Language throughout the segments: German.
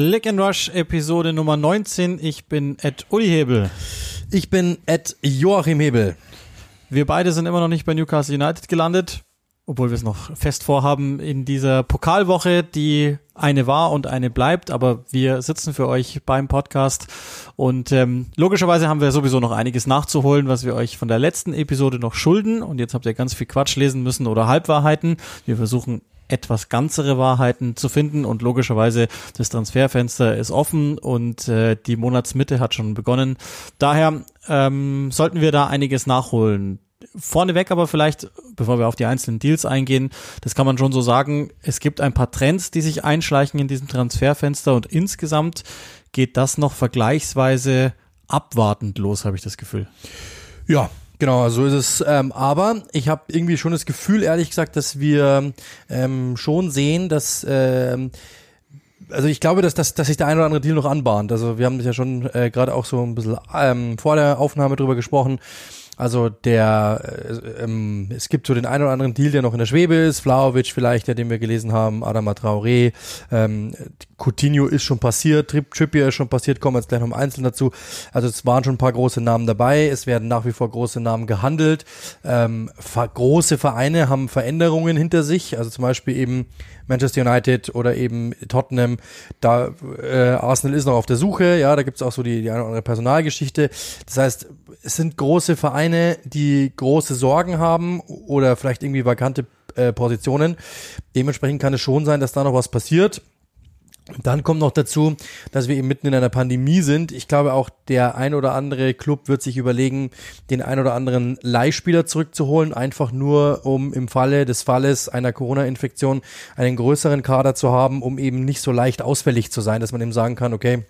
Click and Rush Episode Nummer 19. Ich bin Ed Uli Hebel. Ich bin Ed Joachim Hebel. Wir beide sind immer noch nicht bei Newcastle United gelandet, obwohl wir es noch fest vorhaben in dieser Pokalwoche, die eine war und eine bleibt, aber wir sitzen für euch beim Podcast und ähm, logischerweise haben wir sowieso noch einiges nachzuholen, was wir euch von der letzten Episode noch schulden und jetzt habt ihr ganz viel Quatsch lesen müssen oder Halbwahrheiten. Wir versuchen etwas ganzere Wahrheiten zu finden und logischerweise das Transferfenster ist offen und äh, die Monatsmitte hat schon begonnen. Daher ähm, sollten wir da einiges nachholen. Vorneweg aber vielleicht, bevor wir auf die einzelnen Deals eingehen, das kann man schon so sagen, es gibt ein paar Trends, die sich einschleichen in diesem Transferfenster und insgesamt geht das noch vergleichsweise abwartend los, habe ich das Gefühl. Ja, Genau, so ist es. Ähm, aber ich habe irgendwie schon das Gefühl, ehrlich gesagt, dass wir ähm, schon sehen, dass ähm, also ich glaube, dass, dass, dass sich der ein oder andere Deal noch anbahnt. Also wir haben das ja schon äh, gerade auch so ein bisschen ähm, vor der Aufnahme drüber gesprochen. Also der, äh, ähm, es gibt so den einen oder anderen Deal, der noch in der Schwebe ist. Vlaovic vielleicht, der den wir gelesen haben, Adama Traoré, ähm, Coutinho ist schon passiert, Trip Trippier ist schon passiert, kommen jetzt gleich noch im Einzelnen dazu. Also es waren schon ein paar große Namen dabei. Es werden nach wie vor große Namen gehandelt. Ähm, große Vereine haben Veränderungen hinter sich. Also zum Beispiel eben Manchester United oder eben Tottenham. Da äh, Arsenal ist noch auf der Suche. Ja, da gibt es auch so die, die eine oder andere Personalgeschichte. Das heißt, es sind große Vereine, die große Sorgen haben oder vielleicht irgendwie vakante äh, Positionen. Dementsprechend kann es schon sein, dass da noch was passiert. Dann kommt noch dazu, dass wir eben mitten in einer Pandemie sind. Ich glaube auch der ein oder andere Club wird sich überlegen, den ein oder anderen Leihspieler zurückzuholen, einfach nur um im Falle des Falles einer Corona-Infektion einen größeren Kader zu haben, um eben nicht so leicht ausfällig zu sein, dass man eben sagen kann, okay,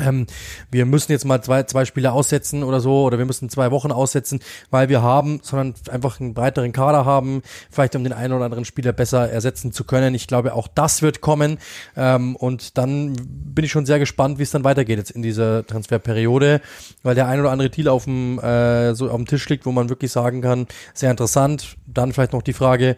ähm, wir müssen jetzt mal zwei, zwei Spiele aussetzen oder so, oder wir müssen zwei Wochen aussetzen, weil wir haben, sondern einfach einen breiteren Kader haben, vielleicht um den einen oder anderen Spieler besser ersetzen zu können. Ich glaube, auch das wird kommen. Ähm, und dann bin ich schon sehr gespannt, wie es dann weitergeht jetzt in dieser Transferperiode, weil der ein oder andere Deal auf dem, äh, so auf dem Tisch liegt, wo man wirklich sagen kann, sehr interessant. Dann vielleicht noch die Frage,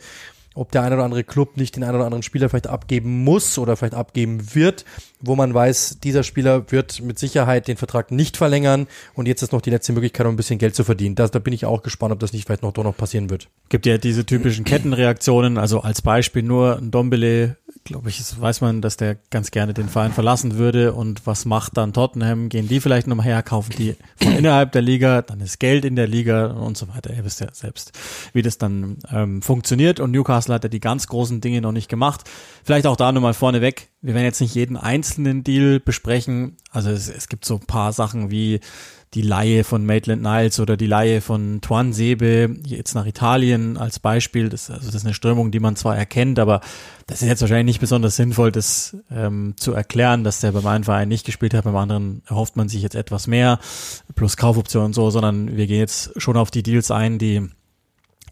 ob der ein oder andere Club nicht den einen oder anderen Spieler vielleicht abgeben muss oder vielleicht abgeben wird, wo man weiß, dieser Spieler wird mit Sicherheit den Vertrag nicht verlängern und jetzt ist noch die letzte Möglichkeit, um ein bisschen Geld zu verdienen. Das, da bin ich auch gespannt, ob das nicht vielleicht noch doch noch passieren wird. Gibt ja diese typischen Kettenreaktionen, also als Beispiel nur ein Dombele, glaube ich, weiß man, dass der ganz gerne den Verein verlassen würde und was macht dann Tottenham? Gehen die vielleicht nochmal her, kaufen die von innerhalb der Liga, dann ist Geld in der Liga und so weiter. Ihr wisst ja selbst, wie das dann ähm, funktioniert und Newcastle hat ja die ganz großen Dinge noch nicht gemacht. Vielleicht auch da nochmal vorneweg, wir werden jetzt nicht jeden einzelnen Deal besprechen. Also es, es gibt so ein paar Sachen wie die Laie von Maitland Niles oder die Laie von Tuan Sebe jetzt nach Italien als Beispiel. Das, also das ist eine Strömung, die man zwar erkennt, aber das ist jetzt wahrscheinlich nicht besonders sinnvoll, das ähm, zu erklären, dass der beim einen Verein nicht gespielt hat, beim anderen erhofft man sich jetzt etwas mehr, plus Kaufoption und so, sondern wir gehen jetzt schon auf die Deals ein, die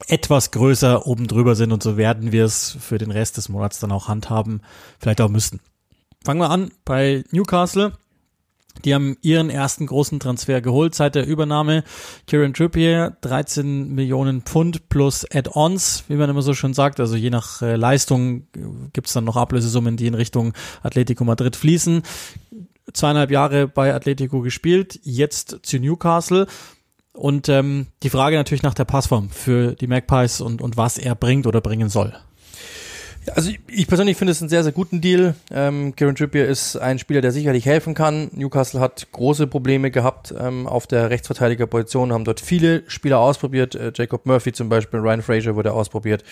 etwas größer oben drüber sind und so werden wir es für den Rest des Monats dann auch handhaben, vielleicht auch müssten. Fangen wir an bei Newcastle. Die haben ihren ersten großen Transfer geholt seit der Übernahme. Kieran Trippier, 13 Millionen Pfund plus Add-ons, wie man immer so schön sagt. Also je nach äh, Leistung gibt es dann noch Ablösesummen, die in Richtung Atletico Madrid fließen. Zweieinhalb Jahre bei Atletico gespielt, jetzt zu Newcastle. Und ähm, die Frage natürlich nach der Passform für die Magpies und, und was er bringt oder bringen soll. Also ich persönlich finde es einen sehr, sehr guten Deal. Ähm, Kieran Trippier ist ein Spieler, der sicherlich helfen kann. Newcastle hat große Probleme gehabt ähm, auf der Rechtsverteidigerposition, haben dort viele Spieler ausprobiert. Äh, Jacob Murphy zum Beispiel, Ryan Fraser wurde ausprobiert.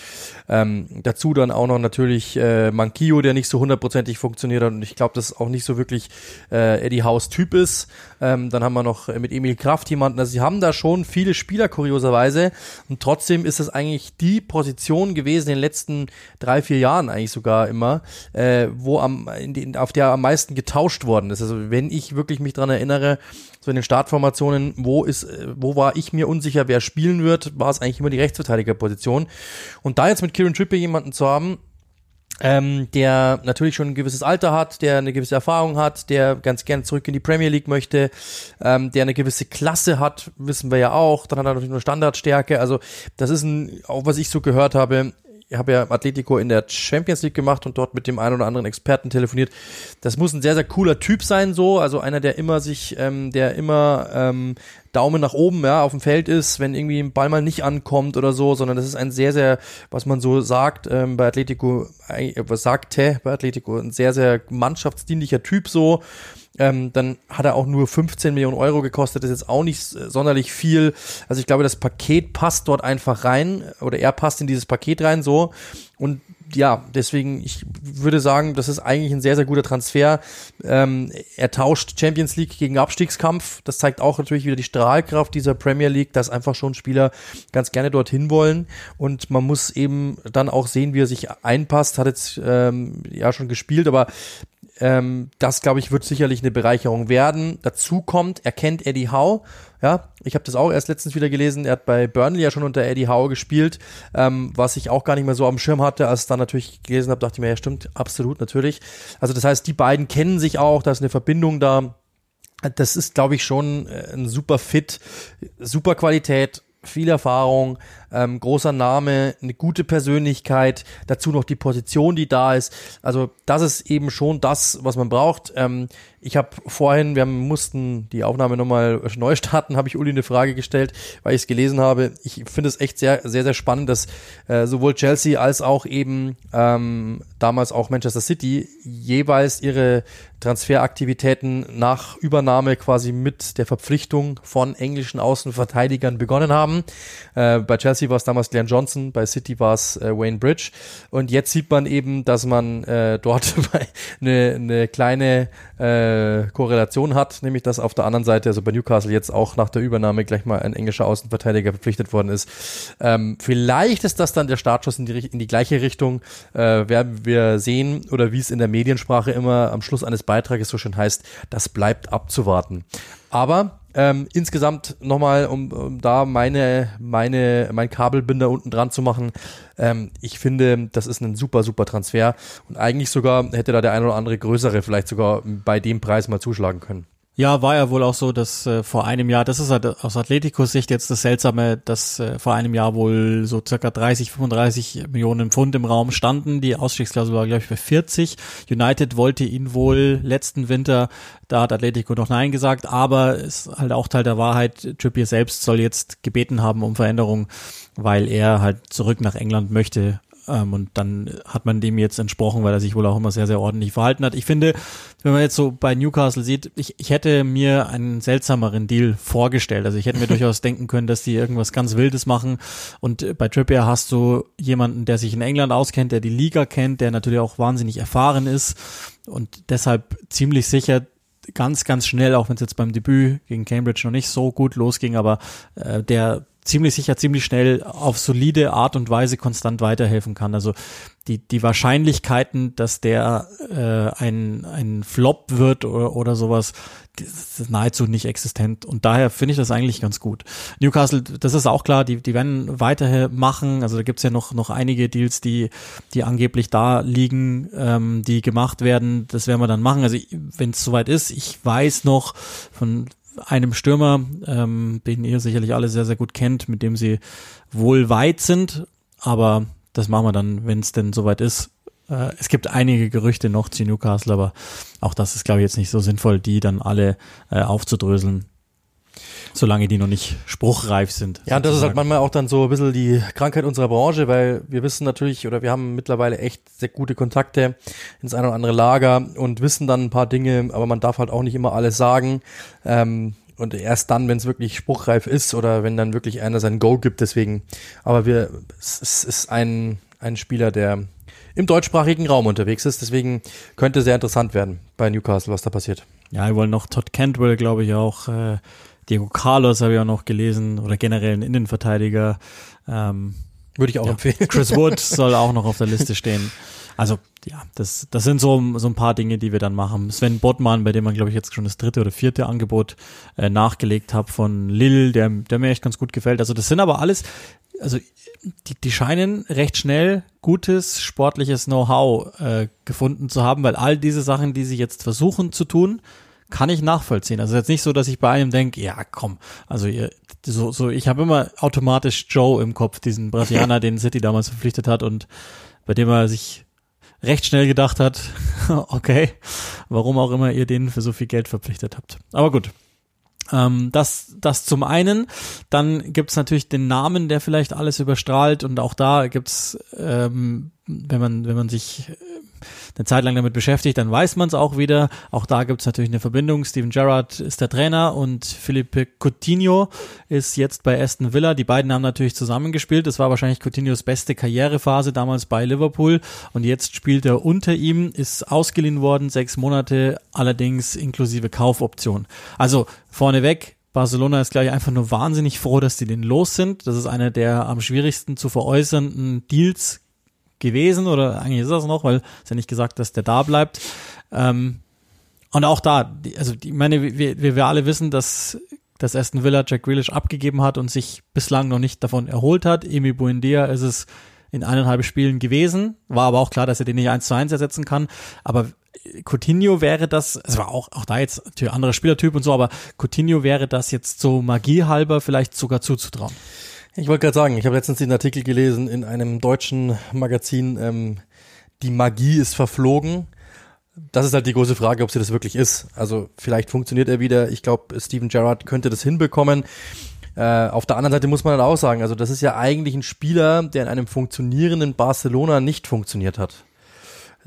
Ähm, dazu dann auch noch natürlich äh, Mankio, der nicht so hundertprozentig funktioniert hat und ich glaube, das auch nicht so wirklich äh, Eddie House Typ ist. Ähm, dann haben wir noch mit Emil Kraft jemanden. Also sie haben da schon viele Spieler kurioserweise und trotzdem ist das eigentlich die Position gewesen in den letzten drei, vier Jahren Jahren eigentlich sogar immer, äh, wo am, den, auf der am meisten getauscht worden ist. Also wenn ich wirklich mich dran erinnere, so in den Startformationen, wo ist, äh, wo war ich mir unsicher, wer spielen wird, war es eigentlich immer die Rechtsverteidigerposition. Und da jetzt mit Kieran Trippier jemanden zu haben, ähm, der natürlich schon ein gewisses Alter hat, der eine gewisse Erfahrung hat, der ganz gerne zurück in die Premier League möchte, ähm, der eine gewisse Klasse hat, wissen wir ja auch. Dann hat er natürlich nur Standardstärke. Also das ist ein, auch was ich so gehört habe, habe ja Atletico in der Champions League gemacht und dort mit dem einen oder anderen Experten telefoniert. Das muss ein sehr, sehr cooler Typ sein, so. Also einer, der immer sich, ähm, der immer ähm, Daumen nach oben ja, auf dem Feld ist, wenn irgendwie ein Ball mal nicht ankommt oder so, sondern das ist ein sehr, sehr, was man so sagt, ähm, bei Atletico, äh, was sagte bei Atletico, ein sehr, sehr mannschaftsdienlicher Typ so. Ähm, dann hat er auch nur 15 Millionen Euro gekostet, das ist jetzt auch nicht sonderlich viel. Also ich glaube, das Paket passt dort einfach rein oder er passt in dieses Paket rein so. Und ja, deswegen, ich würde sagen, das ist eigentlich ein sehr, sehr guter Transfer. Ähm, er tauscht Champions League gegen Abstiegskampf. Das zeigt auch natürlich wieder die Strahlkraft dieser Premier League, dass einfach schon Spieler ganz gerne dorthin wollen. Und man muss eben dann auch sehen, wie er sich einpasst. Hat jetzt ähm, ja schon gespielt, aber ähm, das, glaube ich, wird sicherlich eine Bereicherung werden. Dazu kommt, er kennt Eddie Howe. Ja, ich habe das auch erst letztens wieder gelesen. Er hat bei Burnley ja schon unter Eddie Howe gespielt, ähm, was ich auch gar nicht mehr so am Schirm hatte. Als ich dann natürlich gelesen habe, dachte ich mir, ja stimmt, absolut, natürlich. Also das heißt, die beiden kennen sich auch, da ist eine Verbindung da. Das ist, glaube ich, schon äh, ein super Fit, super Qualität, viel Erfahrung, ähm, großer Name, eine gute Persönlichkeit, dazu noch die Position, die da ist. Also das ist eben schon das, was man braucht. Ähm, ich habe vorhin, wir mussten die Aufnahme nochmal neu starten, habe ich Uli eine Frage gestellt, weil ich es gelesen habe. Ich finde es echt sehr, sehr, sehr spannend, dass äh, sowohl Chelsea als auch eben ähm, damals auch Manchester City jeweils ihre Transferaktivitäten nach Übernahme quasi mit der Verpflichtung von englischen Außenverteidigern begonnen haben. Äh, bei Chelsea war es damals Glenn Johnson, bei City war es äh, Wayne Bridge. Und jetzt sieht man eben, dass man äh, dort eine, eine kleine äh, Korrelation hat, nämlich dass auf der anderen Seite, also bei Newcastle jetzt auch nach der Übernahme gleich mal ein englischer Außenverteidiger verpflichtet worden ist. Ähm, vielleicht ist das dann der Startschuss in die, in die gleiche Richtung, äh, werden wir sehen, oder wie es in der Mediensprache immer am Schluss eines Beitrages so schön heißt, das bleibt abzuwarten. Aber ähm, insgesamt nochmal, um, um da meine, meine, mein Kabelbinder unten dran zu machen. Ähm, ich finde, das ist ein super, super Transfer. Und eigentlich sogar hätte da der ein oder andere größere vielleicht sogar bei dem Preis mal zuschlagen können. Ja, war ja wohl auch so, dass äh, vor einem Jahr, das ist halt aus Atleticos Sicht jetzt das Seltsame, dass äh, vor einem Jahr wohl so circa 30, 35 Millionen Pfund im Raum standen. Die Ausstiegsklausel war, glaube ich, bei 40. United wollte ihn wohl letzten Winter, da hat Atletico noch Nein gesagt, aber ist halt auch Teil der Wahrheit, Trippier selbst soll jetzt gebeten haben um Veränderung, weil er halt zurück nach England möchte ähm, und dann hat man dem jetzt entsprochen, weil er sich wohl auch immer sehr, sehr ordentlich verhalten hat. Ich finde, wenn man jetzt so bei Newcastle sieht, ich, ich hätte mir einen seltsameren Deal vorgestellt. Also ich hätte mir durchaus denken können, dass die irgendwas ganz Wildes machen. Und bei Trippier hast du jemanden, der sich in England auskennt, der die Liga kennt, der natürlich auch wahnsinnig erfahren ist und deshalb ziemlich sicher ganz, ganz schnell, auch wenn es jetzt beim Debüt gegen Cambridge noch nicht so gut losging, aber äh, der ziemlich sicher, ziemlich schnell auf solide Art und Weise konstant weiterhelfen kann. Also die, die Wahrscheinlichkeiten, dass der äh, ein, ein Flop wird oder, oder sowas, ist nahezu nicht existent. Und daher finde ich das eigentlich ganz gut. Newcastle, das ist auch klar, die, die werden weiterhin machen. Also da gibt's ja noch, noch einige Deals, die, die angeblich da liegen, ähm, die gemacht werden. Das werden wir dann machen. Also wenn es soweit ist, ich weiß noch von einem Stürmer, ähm, den ihr sicherlich alle sehr, sehr gut kennt, mit dem sie wohl weit sind, aber das machen wir dann, wenn es denn soweit ist. Äh, es gibt einige Gerüchte noch zu Newcastle, aber auch das ist, glaube ich, jetzt nicht so sinnvoll, die dann alle äh, aufzudröseln solange die noch nicht spruchreif sind. Ja, und das ist halt manchmal auch dann so ein bisschen die Krankheit unserer Branche, weil wir wissen natürlich oder wir haben mittlerweile echt sehr gute Kontakte ins eine oder andere Lager und wissen dann ein paar Dinge, aber man darf halt auch nicht immer alles sagen. Ähm, und erst dann, wenn es wirklich spruchreif ist oder wenn dann wirklich einer sein Go gibt, deswegen. Aber wir, es, ist ein, ein Spieler, der im deutschsprachigen Raum unterwegs ist, deswegen könnte sehr interessant werden bei Newcastle, was da passiert. Ja, wir wollen noch Todd Cantwell, glaube ich, auch äh, Diego Carlos habe ich auch noch gelesen oder generell ein Innenverteidiger. Ähm, Würde ich auch ja, empfehlen. Chris Wood soll auch noch auf der Liste stehen. Also ja, das, das sind so, so ein paar Dinge, die wir dann machen. Sven Bottmann, bei dem man, glaube ich, jetzt schon das dritte oder vierte Angebot äh, nachgelegt hat von Lil, der, der mir echt ganz gut gefällt. Also das sind aber alles, also die, die scheinen recht schnell gutes sportliches Know-how äh, gefunden zu haben, weil all diese Sachen, die sie jetzt versuchen zu tun, kann ich nachvollziehen. Also jetzt nicht so, dass ich bei einem denke, ja komm, also ihr, so, so ich habe immer automatisch Joe im Kopf, diesen Brasilianer, den City damals verpflichtet hat und bei dem er sich recht schnell gedacht hat, okay, warum auch immer ihr den für so viel Geld verpflichtet habt. Aber gut, ähm, das, das zum einen. Dann gibt's natürlich den Namen, der vielleicht alles überstrahlt und auch da gibt's, ähm, wenn man, wenn man sich eine Zeit lang damit beschäftigt, dann weiß man es auch wieder. Auch da gibt es natürlich eine Verbindung. Steven Gerrard ist der Trainer und Felipe Coutinho ist jetzt bei Aston Villa. Die beiden haben natürlich zusammengespielt. Das war wahrscheinlich Coutinhos beste Karrierephase damals bei Liverpool und jetzt spielt er unter ihm, ist ausgeliehen worden, sechs Monate, allerdings inklusive Kaufoption. Also vorneweg, Barcelona ist gleich einfach nur wahnsinnig froh, dass die den los sind. Das ist einer der am schwierigsten zu veräußernden Deals gewesen oder eigentlich ist das noch, weil es ja nicht gesagt, dass der da bleibt. Ähm, und auch da, also ich meine, wir, wir, wir alle wissen, dass dass Aston Villa Jack Grealish abgegeben hat und sich bislang noch nicht davon erholt hat. Emi Buendia ist es in eineinhalb Spielen gewesen, war aber auch klar, dass er den nicht eins zu eins ersetzen kann. Aber Coutinho wäre das, es war auch, auch da jetzt natürlich anderer Spielertyp und so, aber Coutinho wäre das jetzt so magiehalber vielleicht sogar zuzutrauen. Ich wollte gerade sagen, ich habe letztens den Artikel gelesen in einem deutschen Magazin, ähm, die Magie ist verflogen. Das ist halt die große Frage, ob sie das wirklich ist. Also vielleicht funktioniert er wieder. Ich glaube, Steven Gerrard könnte das hinbekommen. Äh, auf der anderen Seite muss man halt auch sagen, also das ist ja eigentlich ein Spieler, der in einem funktionierenden Barcelona nicht funktioniert hat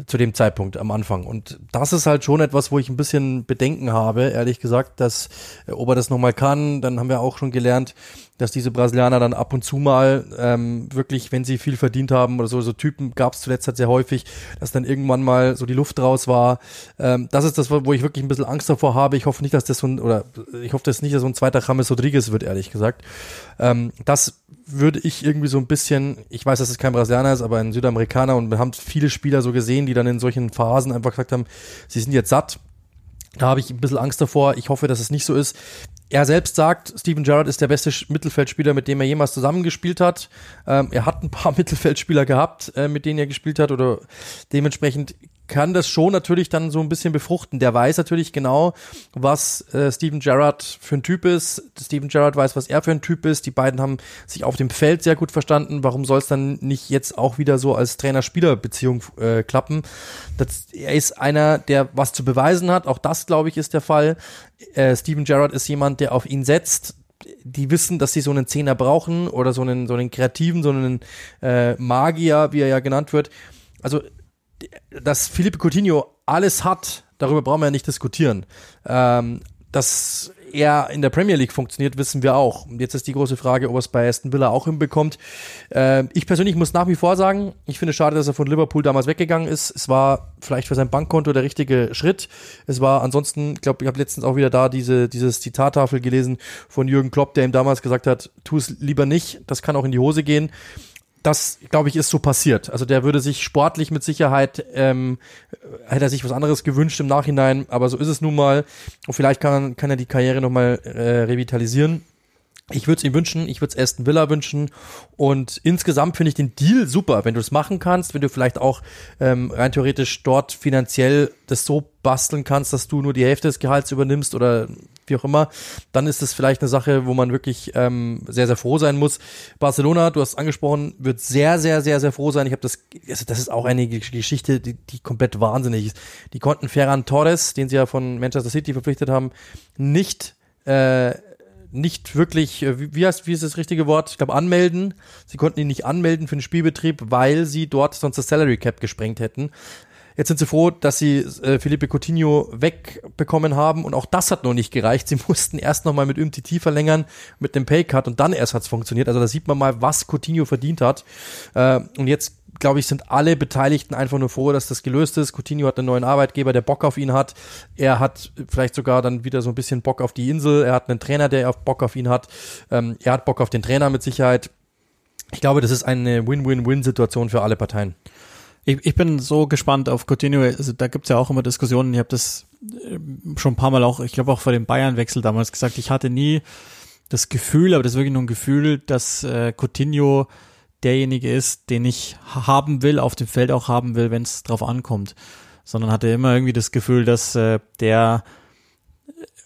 zu dem Zeitpunkt am Anfang. Und das ist halt schon etwas, wo ich ein bisschen Bedenken habe, ehrlich gesagt, dass äh, ob er das nochmal kann, dann haben wir auch schon gelernt, dass diese Brasilianer dann ab und zu mal ähm, wirklich, wenn sie viel verdient haben oder so, so Typen gab es zuletzt halt sehr häufig, dass dann irgendwann mal so die Luft raus war. Ähm, das ist das, wo ich wirklich ein bisschen Angst davor habe. Ich hoffe nicht, dass das so ein, oder ich hoffe, dass nicht so ein zweiter James Rodriguez wird, ehrlich gesagt. Ähm, das würde ich irgendwie so ein bisschen, ich weiß, dass es kein Brasilianer ist, aber ein Südamerikaner und wir haben viele Spieler so gesehen, die dann in solchen Phasen einfach gesagt haben, sie sind jetzt satt. Da habe ich ein bisschen Angst davor. Ich hoffe, dass es nicht so ist. Er selbst sagt, Steven Gerrard ist der beste Mittelfeldspieler, mit dem er jemals zusammengespielt hat. Ähm, er hat ein paar Mittelfeldspieler gehabt, äh, mit denen er gespielt hat oder dementsprechend kann das schon natürlich dann so ein bisschen befruchten. Der weiß natürlich genau, was äh, Steven Gerrard für ein Typ ist. Steven Gerrard weiß, was er für ein Typ ist. Die beiden haben sich auf dem Feld sehr gut verstanden. Warum soll es dann nicht jetzt auch wieder so als Trainer-Spieler-Beziehung äh, klappen? Das, er ist einer, der was zu beweisen hat. Auch das, glaube ich, ist der Fall. Äh, Steven Gerrard ist jemand, der auf ihn setzt die wissen, dass sie so einen Zehner brauchen oder so einen, so einen kreativen, so einen äh, Magier, wie er ja genannt wird. Also dass Felipe Coutinho alles hat, darüber brauchen wir ja nicht diskutieren. Ähm, dass er in der Premier League funktioniert, wissen wir auch. Und jetzt ist die große Frage, ob er es bei Aston Villa auch hinbekommt. Äh, ich persönlich muss nach wie vor sagen, ich finde es schade, dass er von Liverpool damals weggegangen ist. Es war vielleicht für sein Bankkonto der richtige Schritt. Es war ansonsten, ich glaube, ich habe letztens auch wieder da diese dieses Zitattafel gelesen von Jürgen Klopp, der ihm damals gesagt hat, tu es lieber nicht, das kann auch in die Hose gehen das, glaube ich, ist so passiert. Also der würde sich sportlich mit Sicherheit, ähm, hätte er sich was anderes gewünscht im Nachhinein, aber so ist es nun mal. Und vielleicht kann, kann er die Karriere nochmal äh, revitalisieren. Ich würde es ihm wünschen, ich würde es Aston Villa wünschen und insgesamt finde ich den Deal super, wenn du es machen kannst, wenn du vielleicht auch ähm, rein theoretisch dort finanziell das so basteln kannst, dass du nur die Hälfte des Gehalts übernimmst oder wie auch immer, dann ist das vielleicht eine Sache, wo man wirklich ähm, sehr, sehr froh sein muss. Barcelona, du hast angesprochen, wird sehr, sehr, sehr, sehr froh sein. Ich habe das, also das ist auch eine Geschichte, die, die komplett wahnsinnig ist. Die konnten Ferran Torres, den sie ja von Manchester City verpflichtet haben, nicht äh, nicht wirklich, äh, wie, heißt, wie ist das richtige Wort? Ich glaube, anmelden. Sie konnten ihn nicht anmelden für den Spielbetrieb, weil sie dort sonst das Salary Cap gesprengt hätten. Jetzt sind sie froh, dass sie äh, Felipe Coutinho wegbekommen haben und auch das hat noch nicht gereicht. Sie mussten erst nochmal mit UMTT verlängern, mit dem Paycut und dann erst hat's funktioniert. Also da sieht man mal, was Coutinho verdient hat. Äh, und jetzt glaube ich, sind alle Beteiligten einfach nur froh, dass das gelöst ist. Coutinho hat einen neuen Arbeitgeber, der Bock auf ihn hat. Er hat vielleicht sogar dann wieder so ein bisschen Bock auf die Insel. Er hat einen Trainer, der Bock auf ihn hat. Ähm, er hat Bock auf den Trainer mit Sicherheit. Ich glaube, das ist eine Win-Win-Win-Situation für alle Parteien. Ich, ich bin so gespannt auf Coutinho. Also da gibt's ja auch immer Diskussionen. Ich habe das äh, schon ein paar Mal auch, ich glaube auch vor dem Bayern-Wechsel damals gesagt. Ich hatte nie das Gefühl, aber das ist wirklich nur ein Gefühl, dass äh, Coutinho derjenige ist, den ich haben will, auf dem Feld auch haben will, wenn es drauf ankommt. Sondern hatte immer irgendwie das Gefühl, dass äh, der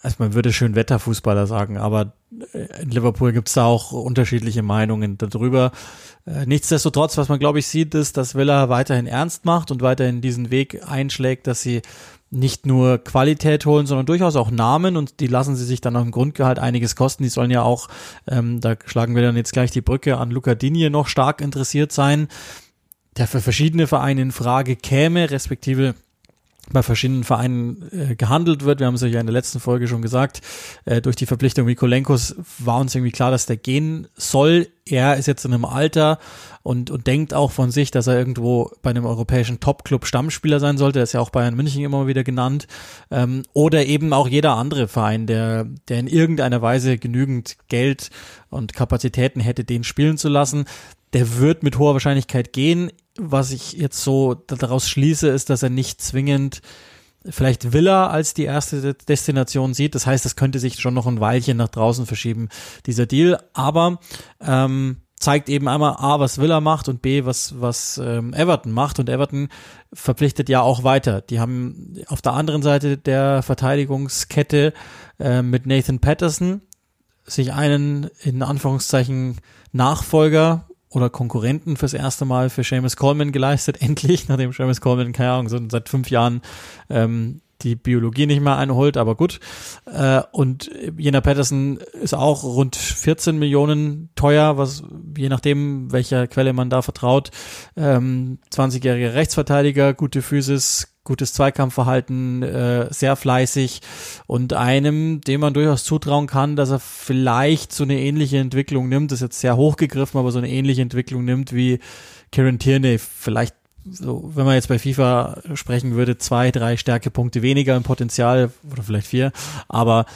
also man würde schön Wetterfußballer sagen, aber äh, in Liverpool gibt's da auch unterschiedliche Meinungen darüber. Äh, nichtsdestotrotz, was man glaube ich sieht, ist, dass Villa weiterhin ernst macht und weiterhin diesen Weg einschlägt, dass sie nicht nur Qualität holen, sondern durchaus auch Namen und die lassen sie sich dann auf dem Grundgehalt einiges kosten. Die sollen ja auch, ähm, da schlagen wir dann jetzt gleich die Brücke an Luca Digne noch stark interessiert sein, der für verschiedene Vereine in Frage käme, respektive bei verschiedenen Vereinen äh, gehandelt wird. Wir haben es ja in der letzten Folge schon gesagt. Äh, durch die Verpflichtung Mikolenkos war uns irgendwie klar, dass der gehen soll. Er ist jetzt in einem Alter und, und denkt auch von sich, dass er irgendwo bei einem europäischen Top-Club Stammspieler sein sollte. Er ist ja auch Bayern München immer wieder genannt. Ähm, oder eben auch jeder andere Verein, der, der in irgendeiner Weise genügend Geld und Kapazitäten hätte, den spielen zu lassen. Der wird mit hoher Wahrscheinlichkeit gehen was ich jetzt so daraus schließe, ist, dass er nicht zwingend vielleicht Villa als die erste Destination sieht. Das heißt, es könnte sich schon noch ein Weilchen nach draußen verschieben, dieser Deal. Aber ähm, zeigt eben einmal A, was Villa macht und B, was, was ähm, Everton macht. Und Everton verpflichtet ja auch weiter. Die haben auf der anderen Seite der Verteidigungskette äh, mit Nathan Patterson sich einen in Anführungszeichen Nachfolger oder Konkurrenten fürs erste Mal für Seamus Coleman geleistet, endlich, nachdem Seamus Coleman, keine Ahnung, so seit fünf Jahren ähm, die Biologie nicht mehr einholt, aber gut. Äh, und Jena Patterson ist auch rund 14 Millionen teuer, was je nachdem, welcher Quelle man da vertraut. Ähm, 20-jähriger Rechtsverteidiger, gute Physis, gutes Zweikampfverhalten, äh, sehr fleißig und einem, dem man durchaus zutrauen kann, dass er vielleicht so eine ähnliche Entwicklung nimmt, das ist jetzt sehr hochgegriffen, aber so eine ähnliche Entwicklung nimmt wie Kieran Tierney, vielleicht so, wenn man jetzt bei FIFA sprechen würde, zwei, drei Stärkepunkte weniger im Potenzial oder vielleicht vier, aber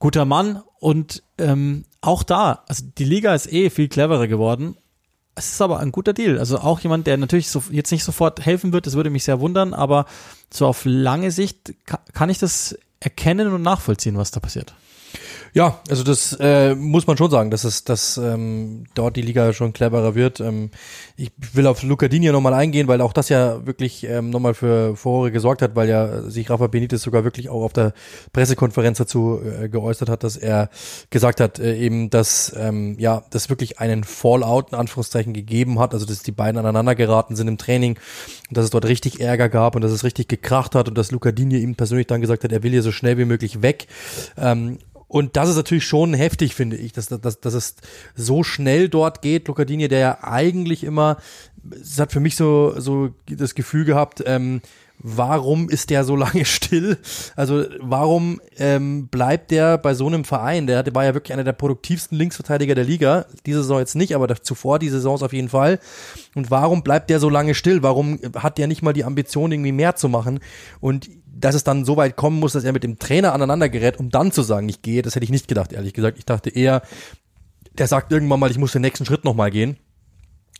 guter Mann und ähm, auch da, also die Liga ist eh viel cleverer geworden es ist aber ein guter Deal. Also auch jemand, der natürlich so, jetzt nicht sofort helfen wird, das würde mich sehr wundern, aber so auf lange Sicht kann ich das erkennen und nachvollziehen, was da passiert. Ja, also das äh, muss man schon sagen, dass es, dass ähm, dort die Liga schon cleverer wird. Ähm, ich will auf Luca Dini nochmal eingehen, weil auch das ja wirklich ähm, nochmal für Furore gesorgt hat, weil ja sich Rafa Benitez sogar wirklich auch auf der Pressekonferenz dazu äh, geäußert hat, dass er gesagt hat, äh, eben, dass ähm, ja, das wirklich einen Fallout in Anführungszeichen gegeben hat, also dass die beiden aneinander geraten sind im Training und dass es dort richtig Ärger gab und dass es richtig gekracht hat und dass Luca Dini ihm persönlich dann gesagt hat, er will hier so schnell wie möglich weg. Ähm, und das ist natürlich schon heftig, finde ich, dass, dass, dass es so schnell dort geht. Lucadini, der ja eigentlich immer, es hat für mich so, so das Gefühl gehabt, ähm, warum ist der so lange still? Also warum ähm, bleibt der bei so einem Verein? Der war ja wirklich einer der produktivsten Linksverteidiger der Liga. Diese Saison jetzt nicht, aber zuvor die Saisons auf jeden Fall. Und warum bleibt der so lange still? Warum hat der nicht mal die Ambition, irgendwie mehr zu machen? Und dass es dann so weit kommen muss, dass er mit dem Trainer aneinander gerät, um dann zu sagen, ich gehe, das hätte ich nicht gedacht, ehrlich gesagt. Ich dachte eher, der sagt irgendwann mal, ich muss den nächsten Schritt nochmal gehen.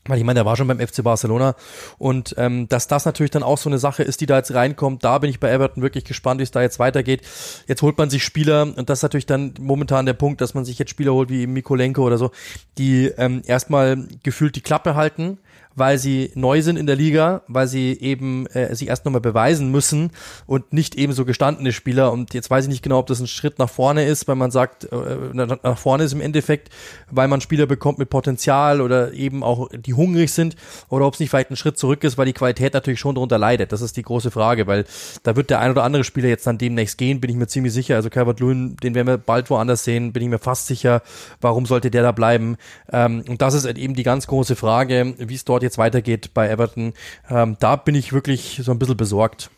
Weil ich meine, der war schon beim FC Barcelona und ähm, dass das natürlich dann auch so eine Sache ist, die da jetzt reinkommt, da bin ich bei Everton wirklich gespannt, wie es da jetzt weitergeht. Jetzt holt man sich Spieler und das ist natürlich dann momentan der Punkt, dass man sich jetzt Spieler holt wie Mikolenko oder so, die ähm, erstmal gefühlt die Klappe halten, weil sie neu sind in der Liga, weil sie eben äh, sich erst nochmal beweisen müssen und nicht eben so gestandene Spieler. Und jetzt weiß ich nicht genau, ob das ein Schritt nach vorne ist, weil man sagt, äh, nach vorne ist im Endeffekt, weil man Spieler bekommt mit Potenzial oder eben auch die hungrig sind, oder ob es nicht vielleicht ein Schritt zurück ist, weil die Qualität natürlich schon darunter leidet. Das ist die große Frage, weil da wird der ein oder andere Spieler jetzt dann demnächst gehen, bin ich mir ziemlich sicher. Also Calvert Lewin, den werden wir bald woanders sehen, bin ich mir fast sicher. Warum sollte der da bleiben? Ähm, und das ist eben die ganz große Frage, wie es dort jetzt weitergeht bei Everton. Ähm, da bin ich wirklich so ein bisschen besorgt.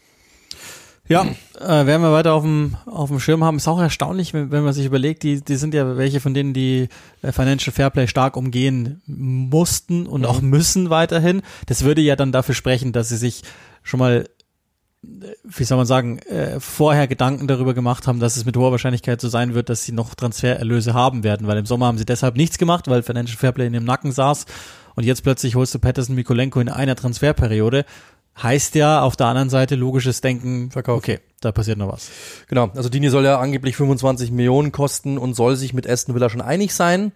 Ja, äh, werden wir weiter auf dem, auf dem Schirm haben. Ist auch erstaunlich, wenn, wenn man sich überlegt, die, die sind ja welche von denen, die äh, Financial Fairplay stark umgehen mussten und mhm. auch müssen weiterhin. Das würde ja dann dafür sprechen, dass sie sich schon mal wie soll man sagen, äh, vorher Gedanken darüber gemacht haben, dass es mit hoher Wahrscheinlichkeit so sein wird, dass sie noch Transfererlöse haben werden, weil im Sommer haben sie deshalb nichts gemacht, weil Financial Fairplay in dem Nacken saß und jetzt plötzlich holst du Patterson Mikolenko in einer Transferperiode. heißt ja auf der anderen Seite logisches Denken, Verkauf. okay, da passiert noch was. Genau, also Dini soll ja angeblich 25 Millionen kosten und soll sich mit Aston Villa schon einig sein.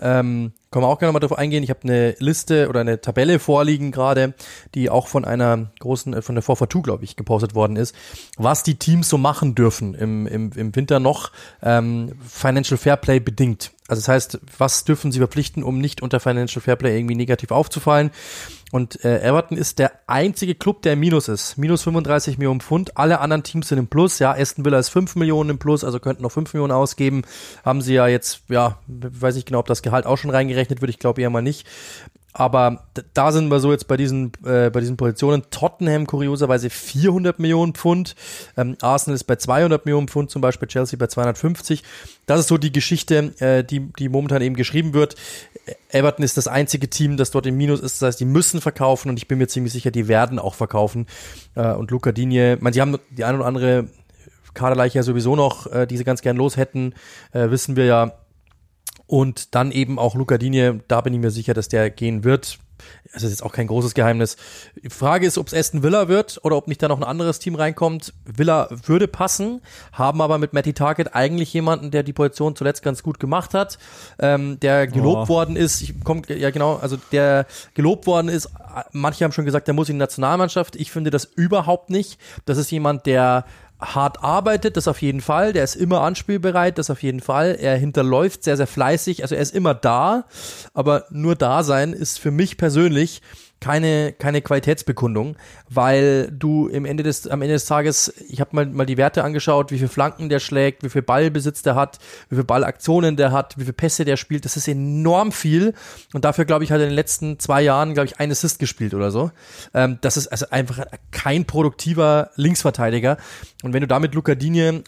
Ähm, können wir auch gerne mal darauf eingehen. Ich habe eine Liste oder eine Tabelle vorliegen gerade, die auch von einer großen, äh, von der 442, glaube ich, gepostet worden ist, was die Teams so machen dürfen im, im, im Winter noch ähm, Financial Fairplay bedingt. Also das heißt, was dürfen sie verpflichten, um nicht unter Financial Fairplay irgendwie negativ aufzufallen? Und äh, Everton ist der einzige Club, der Minus ist. Minus 35 Millionen Pfund. Alle anderen Teams sind im Plus. Ja, Aston Villa ist 5 Millionen im Plus, also könnten noch 5 Millionen ausgeben. Haben sie ja jetzt, ja, weiß ich genau, ob das Gehalt auch schon reingerechnet wird. Ich glaube eher mal nicht. Aber da sind wir so jetzt bei diesen, äh, bei diesen Positionen. Tottenham kurioserweise 400 Millionen Pfund. Ähm, Arsenal ist bei 200 Millionen Pfund, zum Beispiel Chelsea bei 250. Das ist so die Geschichte, äh, die, die momentan eben geschrieben wird. Everton ist das einzige Team, das dort im Minus ist. Das heißt, die müssen verkaufen und ich bin mir ziemlich sicher, die werden auch verkaufen. Äh, und Luca Digne, man, sie haben die eine oder andere Kaderleiche ja sowieso noch, äh, die sie ganz gern los hätten, äh, wissen wir ja und dann eben auch Luca Digne, da bin ich mir sicher, dass der gehen wird. Das ist jetzt auch kein großes Geheimnis. Die Frage ist, ob es Aston Villa wird oder ob nicht da noch ein anderes Team reinkommt. Villa würde passen, haben aber mit Matty Target eigentlich jemanden, der die Position zuletzt ganz gut gemacht hat, ähm, der gelobt Oh. worden ist. Ich komm, ja genau, also der gelobt worden ist. Manche haben schon gesagt, der muss in die Nationalmannschaft. Ich finde das überhaupt nicht. Das ist jemand, der hart arbeitet, das auf jeden Fall. Der ist immer anspielbereit, das auf jeden Fall. Er hinterläuft sehr, sehr fleißig. Also er ist immer da, aber nur da sein ist für mich persönlich keine, keine Qualitätsbekundung, weil du im Ende des, am Ende des Tages, ich habe mal, mal die Werte angeschaut, wie viel Flanken der schlägt, wie viel Ballbesitz der hat, wie viel Ballaktionen der hat, wie viel Pässe der spielt. Das ist enorm viel. Und dafür, glaube ich, hat er in den letzten zwei Jahren, glaube ich, ein Assist gespielt oder so. Ähm, das ist also einfach kein produktiver Linksverteidiger. Und wenn du damit Luca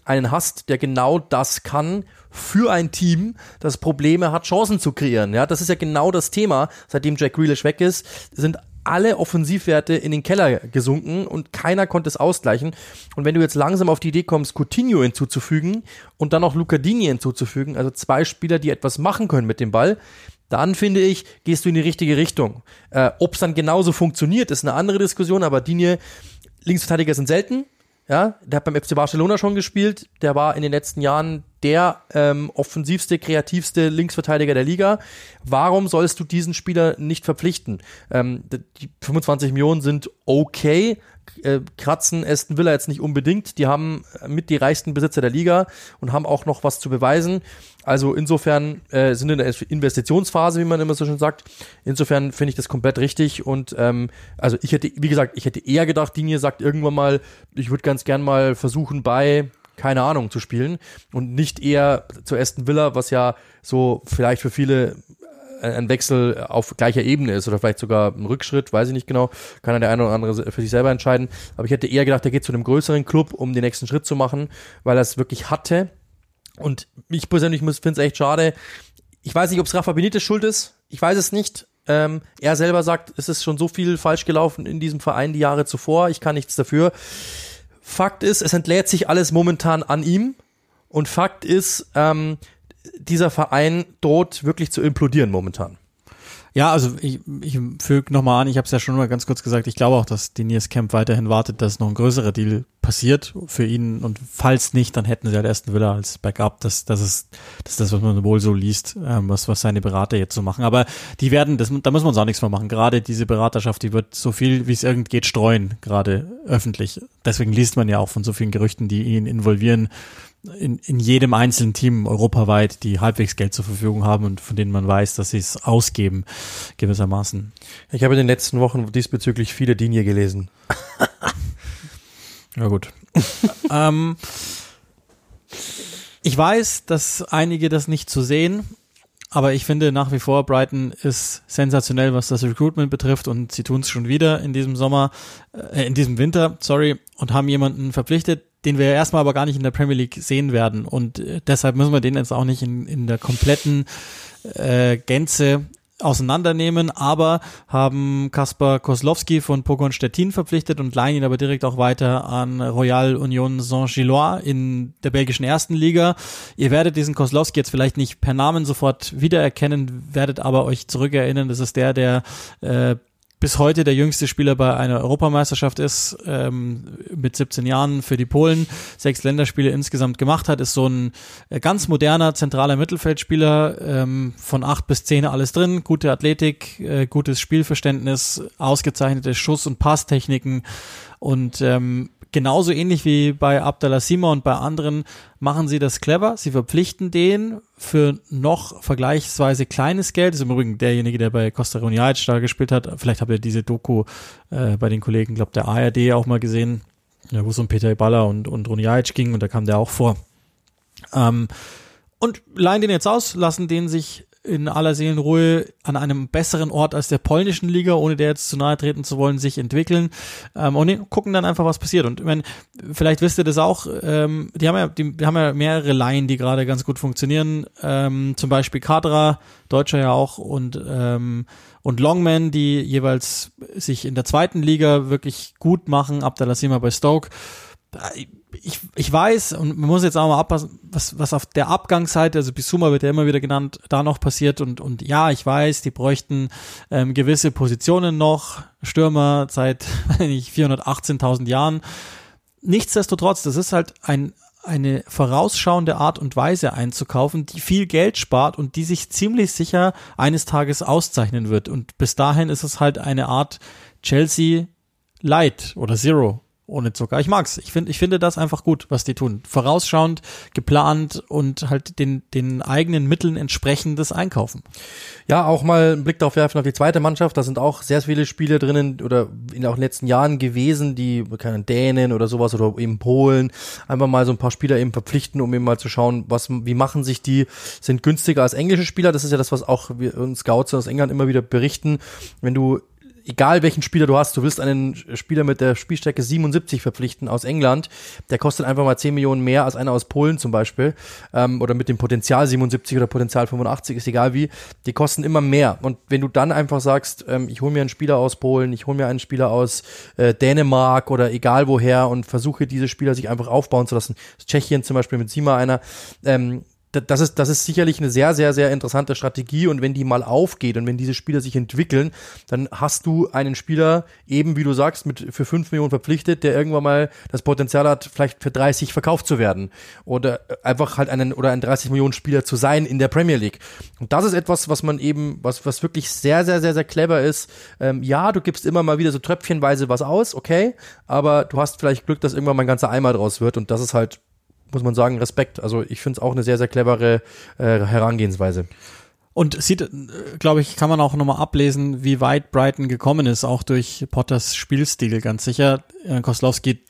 einen hast, der genau das kann, für ein Team, das Probleme hat, Chancen zu kreieren. Ja, das ist ja genau das Thema. Seitdem Jack Grealish weg ist, sind alle Offensivwerte in den Keller gesunken und keiner konnte es ausgleichen. Und wenn du jetzt langsam auf die Idee kommst, Coutinho hinzuzufügen und dann noch Luca Digne hinzuzufügen, also zwei Spieler, die etwas machen können mit dem Ball, dann finde ich, gehst du in die richtige Richtung. Äh, Ob es dann genauso funktioniert, ist eine andere Diskussion, aber Digne, Linksverteidiger sind selten. Ja, der hat beim FC Barcelona schon gespielt. Der war in den letzten Jahren der ähm, offensivste, kreativste Linksverteidiger der Liga. Warum sollst du diesen Spieler nicht verpflichten? Ähm, die 25 Millionen sind okay, äh, kratzen Aston Villa jetzt nicht unbedingt. Die haben mit die reichsten Besitzer der Liga und haben auch noch was zu beweisen. Also insofern äh, sind in der Investitionsphase, wie man immer so schön sagt. Insofern finde ich das komplett richtig und ähm, also ich hätte, wie gesagt, ich hätte eher gedacht, Dinie sagt irgendwann mal, ich würde ganz gern mal versuchen bei keine Ahnung zu spielen und nicht eher zu Aston Villa, was ja so vielleicht für viele ein Wechsel auf gleicher Ebene ist oder vielleicht sogar ein Rückschritt, weiß ich nicht genau, kann dann der eine oder andere für sich selber entscheiden. Aber ich hätte eher gedacht, er geht zu einem größeren Club, um den nächsten Schritt zu machen, weil er es wirklich hatte. Und ich persönlich finde es echt schade. Ich weiß nicht, ob es Rafa Benitez schuld ist. Ich weiß es nicht. Ähm, er selber sagt, es ist schon so viel falsch gelaufen in diesem Verein die Jahre zuvor. Ich kann nichts dafür. Fakt ist, es entlädt sich alles momentan an ihm. Und Fakt ist, ähm, dieser Verein droht wirklich zu implodieren momentan. Ja, also ich, ich füge nochmal an, ich habe es ja schon mal ganz kurz gesagt, ich glaube auch, dass Deniers Camp weiterhin wartet, dass noch ein größerer Deal passiert für ihn und falls nicht, dann hätten sie halt ersten Villa als Backup. Das, das, ist, das ist das, was man wohl so liest, ähm, was, was seine Berater jetzt so machen. Aber die werden, das, da müssen wir uns auch nichts mehr machen. Gerade diese Beraterschaft, die wird so viel, wie es irgend geht, streuen, gerade öffentlich. Deswegen liest man ja auch von so vielen Gerüchten, die ihn involvieren in, in jedem einzelnen Team europaweit, die halbwegs Geld zur Verfügung haben und von denen man weiß, dass sie es ausgeben, gewissermaßen. Ich habe in den letzten Wochen diesbezüglich viele Dinge gelesen. Ja gut. ähm, ich weiß, dass einige das nicht so sehen, aber ich finde nach wie vor, Brighton ist sensationell, was das Recruitment betrifft und sie tun es schon wieder in diesem Sommer, äh, in diesem Winter, sorry, und haben jemanden verpflichtet, den wir erstmal aber gar nicht in der Premier League sehen werden. Und äh, deshalb müssen wir den jetzt auch nicht in, in der kompletten äh, Gänze auseinandernehmen, aber haben Kaspar Koslowski von Pogon Stettin verpflichtet und leihen ihn aber direkt auch weiter an Royal Union Saint-Gillois in der belgischen ersten Liga. Ihr werdet diesen Koslowski jetzt vielleicht nicht per Namen sofort wiedererkennen, werdet aber euch zurückerinnern, das ist der, der äh, bis heute der jüngste Spieler bei einer Europameisterschaft ist, ähm, mit 17 Jahren für die Polen, sechs Länderspiele insgesamt gemacht hat, ist so ein äh, ganz moderner zentraler Mittelfeldspieler, ähm, von acht bis zehn alles drin, gute Athletik, äh, gutes Spielverständnis, ausgezeichnete Schuss- und Passtechniken und ähm, genauso ähnlich wie bei Abdallah Sima und bei anderen machen sie das clever. Sie verpflichten den für noch vergleichsweise kleines Geld. Das ist im Übrigen derjenige, der bei Costa Roniaic da gespielt hat. Vielleicht habt ihr diese Doku äh, bei den Kollegen, glaube der ARD auch mal gesehen, ja, wo es um Peter Iballa und, und Roniaic ging und da kam der auch vor. Ähm, und leihen den jetzt aus, lassen den sich in aller Seelenruhe an einem besseren Ort als der polnischen Liga, ohne der jetzt zu nahe treten zu wollen, sich entwickeln ähm, und gucken dann einfach, was passiert. Und ich meine, vielleicht wisst ihr das auch, ähm, die haben ja, die, die haben ja mehrere Laien, die gerade ganz gut funktionieren. Ähm, zum Beispiel Kadra, Deutscher ja auch, und ähm, und Longman, die jeweils sich in der zweiten Liga wirklich gut machen, Abdallah bei Stoke ich, ich weiß, und man muss jetzt auch mal abpassen, was, was auf der Abgangsseite, also Bisuma wird ja immer wieder genannt, da noch passiert und, und ja, ich weiß, die bräuchten ähm, gewisse Positionen noch, Stürmer seit 418.000 Jahren. Nichtsdestotrotz, das ist halt ein, eine vorausschauende Art und Weise einzukaufen, die viel Geld spart und die sich ziemlich sicher eines Tages auszeichnen wird. Und bis dahin ist es halt eine Art Chelsea Light oder Zero ohne Zucker. Ich mag's. Ich finde, ich finde das einfach gut, was die tun. Vorausschauend, geplant und halt den, den eigenen Mitteln entsprechendes Einkaufen. Ja, auch mal einen Blick darauf werfen auf die zweite Mannschaft. Da sind auch sehr viele Spiele drinnen oder in den letzten Jahren gewesen, die, keine Dänen oder sowas oder eben Polen, einfach mal so ein paar Spieler eben verpflichten, um eben mal zu schauen, was, wie machen sich die, sind günstiger als englische Spieler. Das ist ja das, was auch wir uns Scouts aus England immer wieder berichten. Wenn du egal welchen Spieler du hast, du willst einen Spieler mit der Spielstärke 77 verpflichten aus England, der kostet einfach mal 10 Millionen mehr als einer aus Polen zum Beispiel, ähm, oder mit dem Potenzial 77 oder Potenzial 85, ist egal wie, die kosten immer mehr. Und wenn du dann einfach sagst, ähm, ich hole mir einen Spieler aus Polen, ich hole mir einen Spieler aus äh, Dänemark oder egal woher und versuche diese Spieler sich einfach aufbauen zu lassen, Tschechien zum Beispiel mit Sima einer, ähm, das ist, das ist sicherlich eine sehr, sehr, sehr interessante Strategie und wenn die mal aufgeht und wenn diese Spieler sich entwickeln, dann hast du einen Spieler, eben wie du sagst, mit für fünf Millionen verpflichtet, der irgendwann mal das Potenzial hat, vielleicht für 30 verkauft zu werden oder einfach halt einen oder ein 30 Millionen Spieler zu sein in der Premier League. Und das ist etwas, was man eben, was, was wirklich sehr, sehr, sehr, sehr clever ist. Ähm, ja, du gibst immer mal wieder so tröpfchenweise was aus, okay, aber du hast vielleicht Glück, dass irgendwann mal ein ganzer Eimer draus wird und das ist halt muss man sagen, Respekt. Also ich finde es auch eine sehr, sehr clevere äh, Herangehensweise. Und sieht, glaube ich, kann man auch nochmal ablesen, wie weit Brighton gekommen ist, auch durch Potters Spielstil, ganz sicher. Koslowski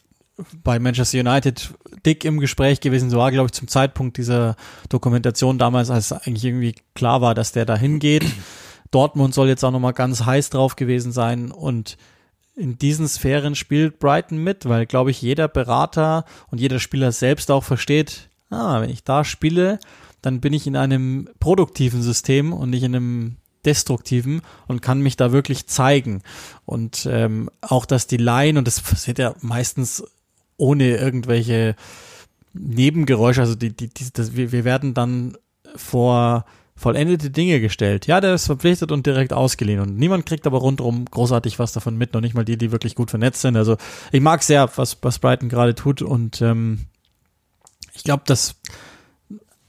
bei Manchester United dick im Gespräch gewesen, so war, glaube ich, zum Zeitpunkt dieser Dokumentation damals, als eigentlich irgendwie klar war, dass der da hingeht. Dortmund soll jetzt auch nochmal ganz heiß drauf gewesen sein und in diesen Sphären spielt Brighton mit, weil, glaube ich, jeder Berater und jeder Spieler selbst auch versteht, ah, wenn ich da spiele, dann bin ich in einem produktiven System und nicht in einem destruktiven und kann mich da wirklich zeigen. Und ähm, auch, dass die Laien, und das passiert ja meistens ohne irgendwelche Nebengeräusche, also die, die, die das, wir, wir werden dann vor vollendete Dinge gestellt. Ja, der ist verpflichtet und direkt ausgeliehen und niemand kriegt aber rundherum großartig was davon mit, noch nicht mal die, die wirklich gut vernetzt sind. Also ich mag sehr, was, was Brighton gerade tut und ähm, ich glaube, dass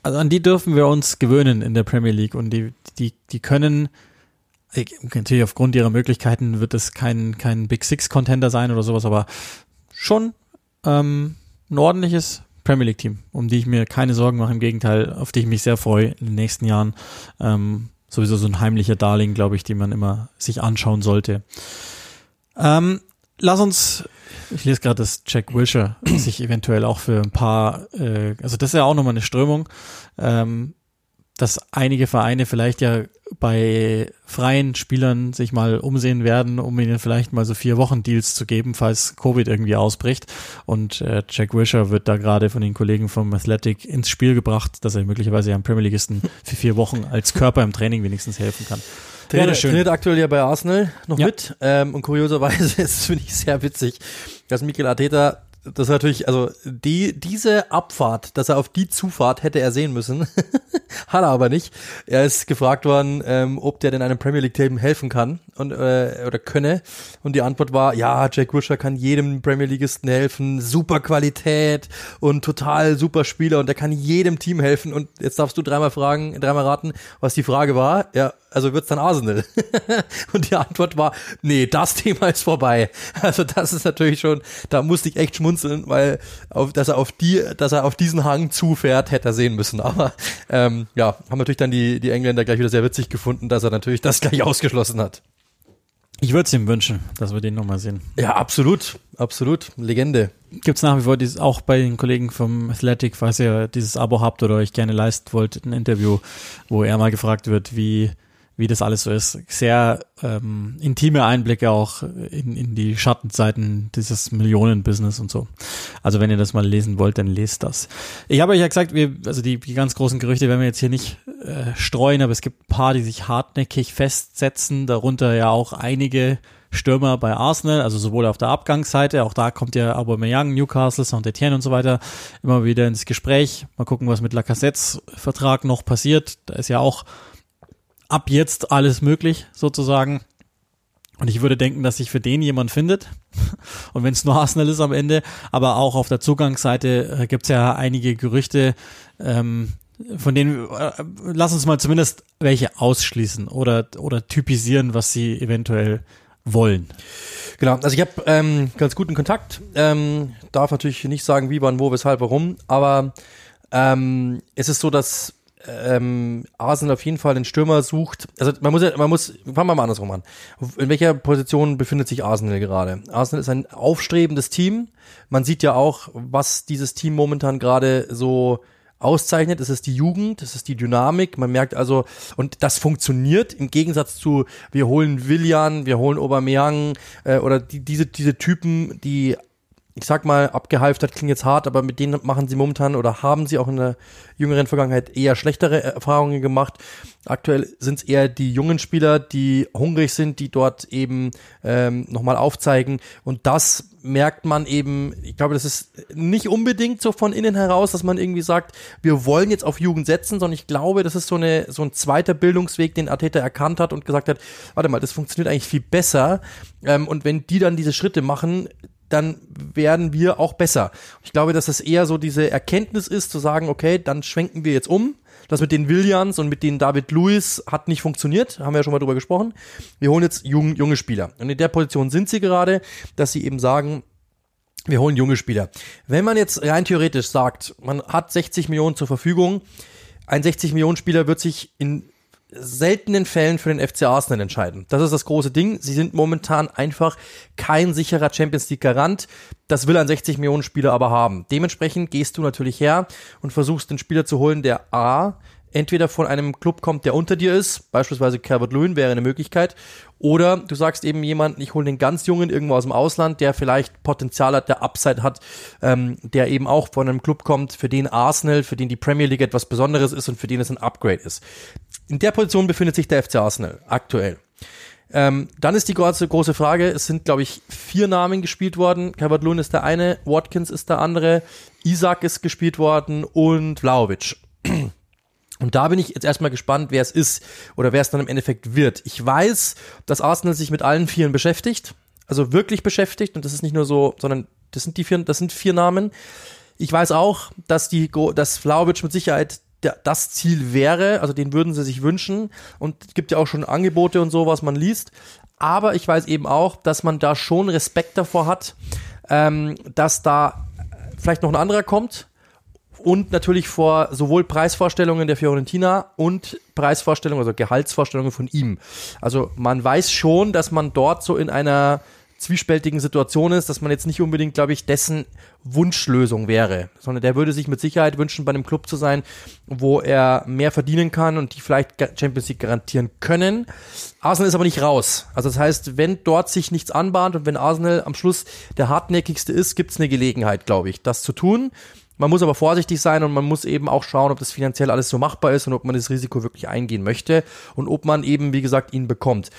also an die dürfen wir uns gewöhnen in der Premier League und die, die, die können natürlich aufgrund ihrer Möglichkeiten wird es kein, kein Big Six Contender sein oder sowas, aber schon ähm, ein ordentliches Premier League Team, um die ich mir keine Sorgen mache, im Gegenteil, auf die ich mich sehr freue in den nächsten Jahren. Ähm, sowieso so ein heimlicher Darling, glaube ich, die man immer sich anschauen sollte. Ähm, lass uns, ich lese gerade, dass Jack Wilshere sich eventuell auch für ein paar, äh, also das ist ja auch nochmal eine Strömung, ähm, dass einige Vereine vielleicht ja bei freien Spielern sich mal umsehen werden, um ihnen vielleicht mal so vier Wochen Deals zu geben, falls Covid irgendwie ausbricht. Und äh, Jack Wisher wird da gerade von den Kollegen vom Athletic ins Spiel gebracht, dass er möglicherweise einem Premier Leagueisten für vier Wochen als Körper im Training wenigstens helfen kann. Trainer, trainiert aktuell ja bei Arsenal noch ja. mit. Ähm, und kurioserweise ist, finde ich sehr witzig, dass Mikel Arteta das ist natürlich, also die, diese Abfahrt, dass er auf die Zufahrt hätte er sehen müssen, hat er aber nicht. Er ist gefragt worden, ähm, ob der denn einem Premier League Team helfen kann und äh, oder könne. Und die Antwort war, ja, Jack Wilshere kann jedem Premier Leagueisten helfen, super Qualität und total super Spieler und der kann jedem Team helfen. Und jetzt darfst du dreimal fragen, dreimal raten, was die Frage war. Ja, also wird's dann Arsenal? und die Antwort war, nee, das Thema ist vorbei. Also das ist natürlich schon, da musste ich echt schmunzeln, weil auf, dass er auf die, dass er auf diesen Hang zufährt, hätte er sehen müssen. Aber ähm, ja, haben natürlich dann die, die Engländer gleich wieder sehr witzig gefunden, dass er natürlich das gleich ausgeschlossen hat. Ich würde es ihm wünschen, dass wir den nochmal sehen. Ja, absolut, absolut. Legende. Gibt es nach wie vor dieses, auch bei den Kollegen vom Athletic, falls ihr dieses Abo habt oder euch gerne leisten wollt, ein Interview, wo er mal gefragt wird, wie wie das alles so ist. Sehr ähm, intime Einblicke auch in, in die Schattenzeiten dieses Millionenbusiness und so. Also wenn ihr das mal lesen wollt, dann lest das. Ich habe euch ja gesagt, wir, also die, die ganz großen Gerüchte werden wir jetzt hier nicht äh, streuen, aber es gibt ein paar, die sich hartnäckig festsetzen, darunter ja auch einige Stürmer bei Arsenal, also sowohl auf der Abgangsseite, auch da kommt ja Aubameyang, Newcastle, Saint-Etienne und so weiter immer wieder ins Gespräch. Mal gucken, was mit Lacazette Vertrag noch passiert. Da ist ja auch ab jetzt alles möglich, sozusagen. Und ich würde denken, dass sich für den jemand findet. Und wenn es nur Arsenal ist am Ende, aber auch auf der Zugangsseite äh, gibt es ja einige Gerüchte, ähm, von denen äh, lass uns mal zumindest welche ausschließen oder oder typisieren, was sie eventuell wollen. Genau, also ich habe ähm, ganz guten Kontakt. Ähm, darf natürlich nicht sagen, wie, wann, wo, weshalb, warum, aber ähm, es ist so, dass ähm, Arsenal auf jeden Fall den Stürmer sucht. Also man muss man muss, fangen wir mal andersrum an. In welcher Position befindet sich Arsenal gerade? Arsenal ist ein aufstrebendes Team. Man sieht ja auch, was dieses Team momentan gerade so auszeichnet. Es ist die Jugend, es ist die Dynamik. Man merkt also, und das funktioniert im Gegensatz zu, wir holen Willian, wir holen Aubameyang äh, oder die, diese, diese Typen, die ich sag mal, abgehalftert klingt jetzt hart, aber mit denen machen sie momentan oder haben sie auch in der jüngeren Vergangenheit eher schlechtere Erfahrungen gemacht. Aktuell sind es eher die jungen Spieler, die hungrig sind, die dort eben ähm, nochmal aufzeigen. Und das merkt man eben, ich glaube, das ist nicht unbedingt so von innen heraus, dass man irgendwie sagt, wir wollen jetzt auf Jugend setzen, sondern ich glaube, das ist so, eine, so ein zweiter Bildungsweg, den Ateta erkannt hat und gesagt hat, warte mal, das funktioniert eigentlich viel besser. Ähm, und wenn die dann diese Schritte machen, dann werden wir auch besser. Ich glaube, dass das eher so diese Erkenntnis ist, zu sagen, okay, dann schwenken wir jetzt um. Das mit den Williams und mit den David Lewis hat nicht funktioniert, haben wir ja schon mal drüber gesprochen. Wir holen jetzt jung, junge Spieler. Und in der Position sind sie gerade, dass sie eben sagen, wir holen junge Spieler. Wenn man jetzt rein theoretisch sagt, man hat 60 Millionen zur Verfügung, ein 60 Millionen Spieler wird sich in seltenen Fällen für den FC Arsenal entscheiden. Das ist das große Ding. Sie sind momentan einfach kein sicherer Champions League Garant. Das will ein 60 Millionen Spieler aber haben. Dementsprechend gehst du natürlich her und versuchst den Spieler zu holen, der A entweder von einem Club kommt, der unter dir ist, beispielsweise Calvert Lewin wäre eine Möglichkeit, oder du sagst eben jemanden, ich hole den ganz Jungen irgendwo aus dem Ausland, der vielleicht Potenzial hat, der Upside hat, ähm, der eben auch von einem Club kommt, für den Arsenal, für den die Premier League etwas Besonderes ist und für den es ein Upgrade ist. In der Position befindet sich der FC Arsenal aktuell. Ähm, dann ist die große, große Frage, es sind, glaube ich, vier Namen gespielt worden. Calvert Lewin ist der eine, Watkins ist der andere, Isaac ist gespielt worden und Vlaovic. Und da bin ich jetzt erstmal gespannt, wer es ist oder wer es dann im Endeffekt wird. Ich weiß, dass Arsenal sich mit allen Vieren beschäftigt, also wirklich beschäftigt und das ist nicht nur so, sondern das sind die vier, das sind vier Namen. Ich weiß auch, dass die, dass Vlaovic mit Sicherheit das Ziel wäre, also den würden sie sich wünschen und es gibt ja auch schon Angebote und so, was man liest. Aber ich weiß eben auch, dass man da schon Respekt davor hat, ähm, dass da vielleicht noch ein anderer kommt, und natürlich vor sowohl Preisvorstellungen der Fiorentina und Preisvorstellungen, also Gehaltsvorstellungen von ihm. Also man weiß schon, dass man dort so in einer zwiespältigen Situation ist, dass man jetzt nicht unbedingt, glaube ich, dessen Wunschlösung wäre, sondern der würde sich mit Sicherheit wünschen, bei einem Club zu sein, wo er mehr verdienen kann und die vielleicht Champions League garantieren können. Arsenal ist aber nicht raus. Also das heißt, wenn dort sich nichts anbahnt und wenn Arsenal am Schluss der hartnäckigste ist, gibt es eine Gelegenheit, glaube ich, das zu tun. Man muss aber vorsichtig sein und man muss eben auch schauen, ob das finanziell alles so machbar ist und ob man das Risiko wirklich eingehen möchte und ob man eben, wie gesagt, ihn bekommt.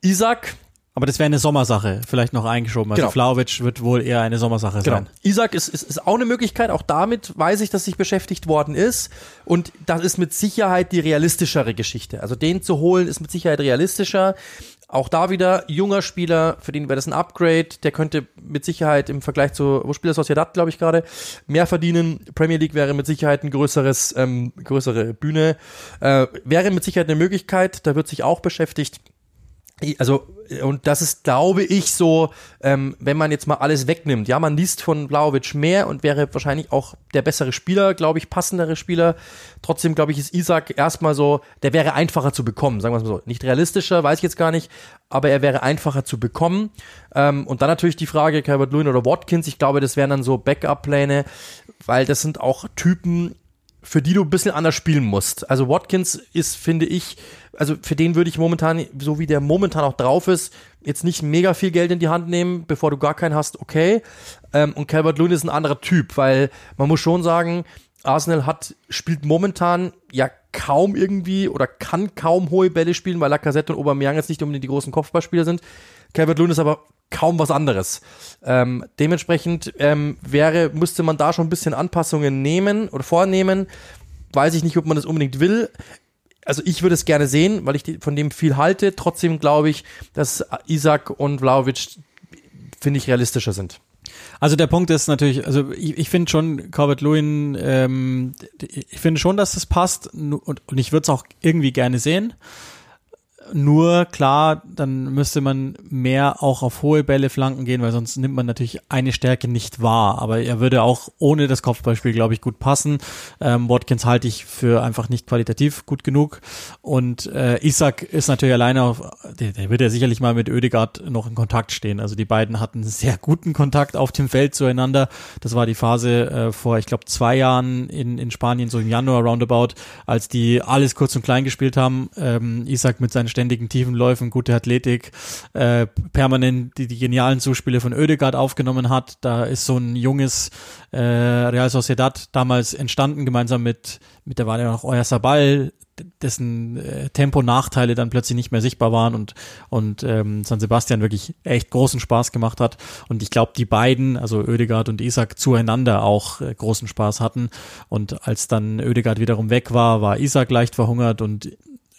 Isaac Aber das wäre eine Sommersache, vielleicht noch eingeschoben. Also Genau. Flauwitsch wird wohl eher eine Sommersache Genau. sein. Isaac ist, ist, ist auch eine Möglichkeit. Auch damit weiß ich, dass sich beschäftigt worden ist. Und das ist mit Sicherheit die realistischere Geschichte. Also den zu holen ist mit Sicherheit realistischer. Auch da wieder junger Spieler, für den wäre das ein Upgrade. Der könnte mit Sicherheit im Vergleich zu, wo spielt er Sociedad, glaube ich gerade, mehr verdienen. Premier League wäre mit Sicherheit ein größeres, ähm, größere Bühne. Äh, wäre mit Sicherheit eine Möglichkeit. Da wird sich auch beschäftigt. Also, und das ist, glaube ich, so, ähm, wenn man jetzt mal alles wegnimmt. Ja, man liest von Vlaovic mehr und wäre wahrscheinlich auch der bessere Spieler, glaube ich, passendere Spieler. Trotzdem, glaube ich, ist Isaac erstmal so, der wäre einfacher zu bekommen, sagen wir mal so. Nicht realistischer, weiß ich jetzt gar nicht, aber er wäre einfacher zu bekommen. Ähm, und dann natürlich die Frage, Calvert Lewin oder Watkins, ich glaube, das wären dann so Backup-Pläne, weil das sind auch Typen, für die du ein bisschen anders spielen musst. Also Watkins ist, finde ich, also für den würde ich momentan, so wie der momentan auch drauf ist, jetzt nicht mega viel Geld in die Hand nehmen, bevor du gar keinen hast, okay. Ähm, und Calvert Lewin ist ein anderer Typ, weil man muss schon sagen, Arsenal hat, spielt momentan ja kaum irgendwie oder kann kaum hohe Bälle spielen, weil Lacazette und Aubameyang jetzt nicht unbedingt die großen Kopfballspieler sind. Calvert Lewin ist aber kaum was anderes. Ähm, dementsprechend ähm, wäre, müsste man da schon ein bisschen Anpassungen nehmen oder vornehmen. Weiß ich nicht, ob man das unbedingt will. Also ich würde es gerne sehen, weil ich von dem viel halte. Trotzdem glaube ich, dass Isaac und Vlaovic, finde ich, realistischer sind. Also der Punkt ist natürlich, also ich, ich finde schon, Corbett Lewin, ähm, ich finde schon, dass das passt und, und ich würde es auch irgendwie gerne sehen. Nur klar, dann müsste man mehr auch auf hohe Bälle Flanken gehen, weil sonst nimmt man natürlich eine Stärke nicht wahr. Aber er würde auch ohne das Kopfballspiel, glaube ich, gut passen. Ähm, Watkins halte ich für einfach nicht qualitativ gut genug. Und äh, Isaac ist natürlich alleine auf, der, der wird ja sicherlich mal mit Oedegaard noch in Kontakt stehen. Also die beiden hatten sehr guten Kontakt auf dem Feld zueinander. Das war die Phase äh, vor, ich glaube, zwei Jahren in, in Spanien, so im Januar roundabout, als die alles kurz und klein gespielt haben. Ähm, Isaac mit seinen ständigen tiefen Läufen, gute Athletik, äh, permanent die, die genialen Zuspiele von Oedegaard aufgenommen hat. Da ist so ein junges äh, Real Sociedad damals entstanden, gemeinsam mit, mit der war ja noch Oyarzabal, dessen äh, Tempo-Nachteile dann plötzlich nicht mehr sichtbar waren und, und ähm, San Sebastian wirklich echt großen Spaß gemacht hat. Und ich glaube, die beiden, also Oedegaard und Isaac, zueinander auch äh, großen Spaß hatten. Und als dann Oedegaard wiederum weg war, war Isaac leicht verhungert und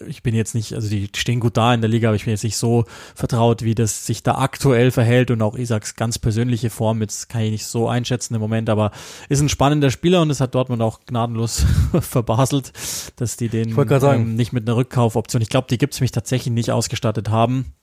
ich bin jetzt nicht, also die stehen gut da in der Liga, aber ich bin jetzt nicht so vertraut, wie das sich da aktuell verhält und auch Isaacs ganz persönliche Form, jetzt kann ich nicht so einschätzen im Moment, aber ist ein spannender Spieler und das hat Dortmund auch gnadenlos verbaselt, dass die den ähm, nicht mit einer Rückkaufoption, ich glaube, die gibt's mich tatsächlich nicht ausgestattet haben.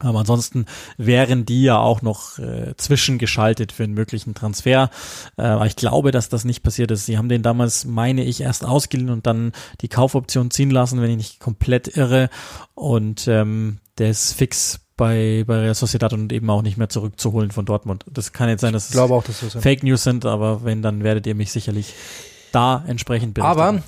Aber ansonsten wären die ja auch noch äh, zwischengeschaltet für einen möglichen Transfer. Äh, aber ich glaube, dass das nicht passiert ist. Sie haben den damals, meine ich, erst ausgeliehen und dann die Kaufoption ziehen lassen, wenn ich nicht komplett irre. Und ähm, der ist fix bei, bei Real Sociedad und eben auch nicht mehr zurückzuholen von Dortmund. Das kann jetzt sein, dass Ich glaube auch, dass das es. Fake News sind, aber wenn, dann werdet ihr mich sicherlich da entsprechend berichtigen. Aber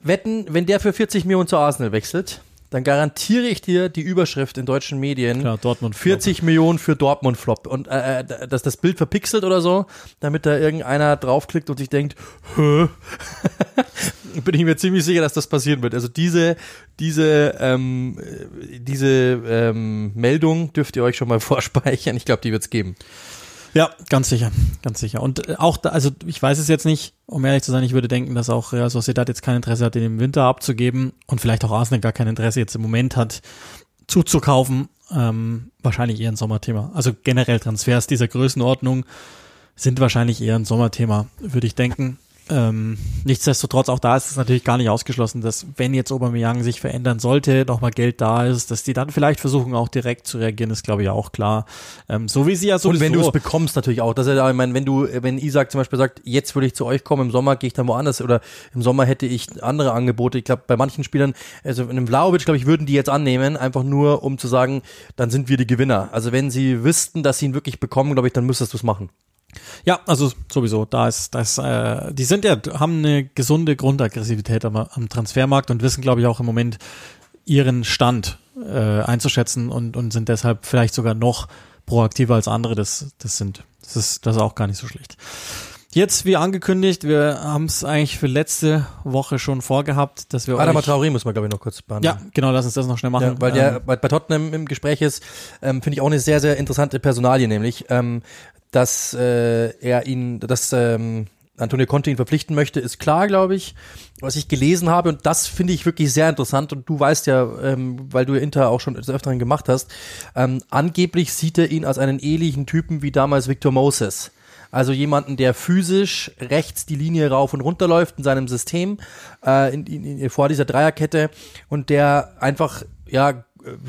wetten, wenn der für 40 Millionen zu Arsenal wechselt, dann garantiere ich dir die Überschrift in deutschen Medien. Klar, Dortmund 40 Millionen für Dortmund Flop und äh, äh, dass das Bild verpixelt oder so, damit da irgendeiner draufklickt und sich denkt, Hö? bin ich mir ziemlich sicher, dass das passieren wird. Also diese diese ähm, äh, diese ähm, Meldung dürft ihr euch schon mal vorspeichern. Ich glaube, die wird's geben. Ja, ganz sicher, ganz sicher. Und äh, auch da, also ich weiß es jetzt nicht, um ehrlich zu sein, ich würde denken, dass auch Real Sociedad jetzt kein Interesse hat, den im Winter abzugeben und vielleicht auch Arsenal gar kein Interesse jetzt im Moment hat, zuzukaufen. Ähm, wahrscheinlich eher ein Sommerthema. Also generell Transfers dieser Größenordnung sind wahrscheinlich eher ein Sommerthema, würde ich denken. Ähm, nichtsdestotrotz, auch da ist es natürlich gar nicht ausgeschlossen, dass wenn jetzt Aubameyang sich verändern sollte, nochmal Geld da ist, dass die dann vielleicht versuchen, auch direkt zu reagieren, ist glaube ich auch klar. Ähm, so wie sie ja sowieso... Und wenn du es bekommst natürlich auch, dass er da, ich meine, wenn du, wenn Isaac zum Beispiel sagt, jetzt würde ich zu euch kommen, im Sommer gehe ich dann woanders oder im Sommer hätte ich andere Angebote. Ich glaube, bei manchen Spielern, also in einem Vlaovic, glaube ich, würden die jetzt annehmen, einfach nur, um zu sagen, dann sind wir die Gewinner. Also wenn sie wüssten, dass sie ihn wirklich bekommen, glaube ich, dann müsstest du es machen. Ja, also sowieso, da ist das, äh, die sind ja, haben eine gesunde Grundaggressivität am, am Transfermarkt und wissen, glaube ich, auch im Moment ihren Stand äh, einzuschätzen und, und sind deshalb vielleicht sogar noch proaktiver als andere. Das, das sind, das ist, das ist auch gar nicht so schlecht. Jetzt, wie angekündigt, wir haben es eigentlich für letzte Woche schon vorgehabt, dass wir Adama Traoré muss man, glaube ich, noch kurz behandeln. Ja, genau, lass uns das noch schnell machen. Ja, weil der bei, bei Tottenham im Gespräch ist, ähm, finde ich auch eine sehr, sehr interessante Personalie, nämlich, ähm, dass äh, er ihn, dass ähm, Antonio Conte ihn verpflichten möchte, ist klar, glaube ich. Was ich gelesen habe, und das finde ich wirklich sehr interessant, und du weißt ja, ähm, weil du Inter auch schon des Öfteren gemacht hast, ähm, angeblich sieht er ihn als einen ähnlichen Typen wie damals Victor Moses. Also jemanden, der physisch rechts die Linie rauf und runter läuft in seinem System, äh, in, in, in, vor dieser Dreierkette und der einfach, ja,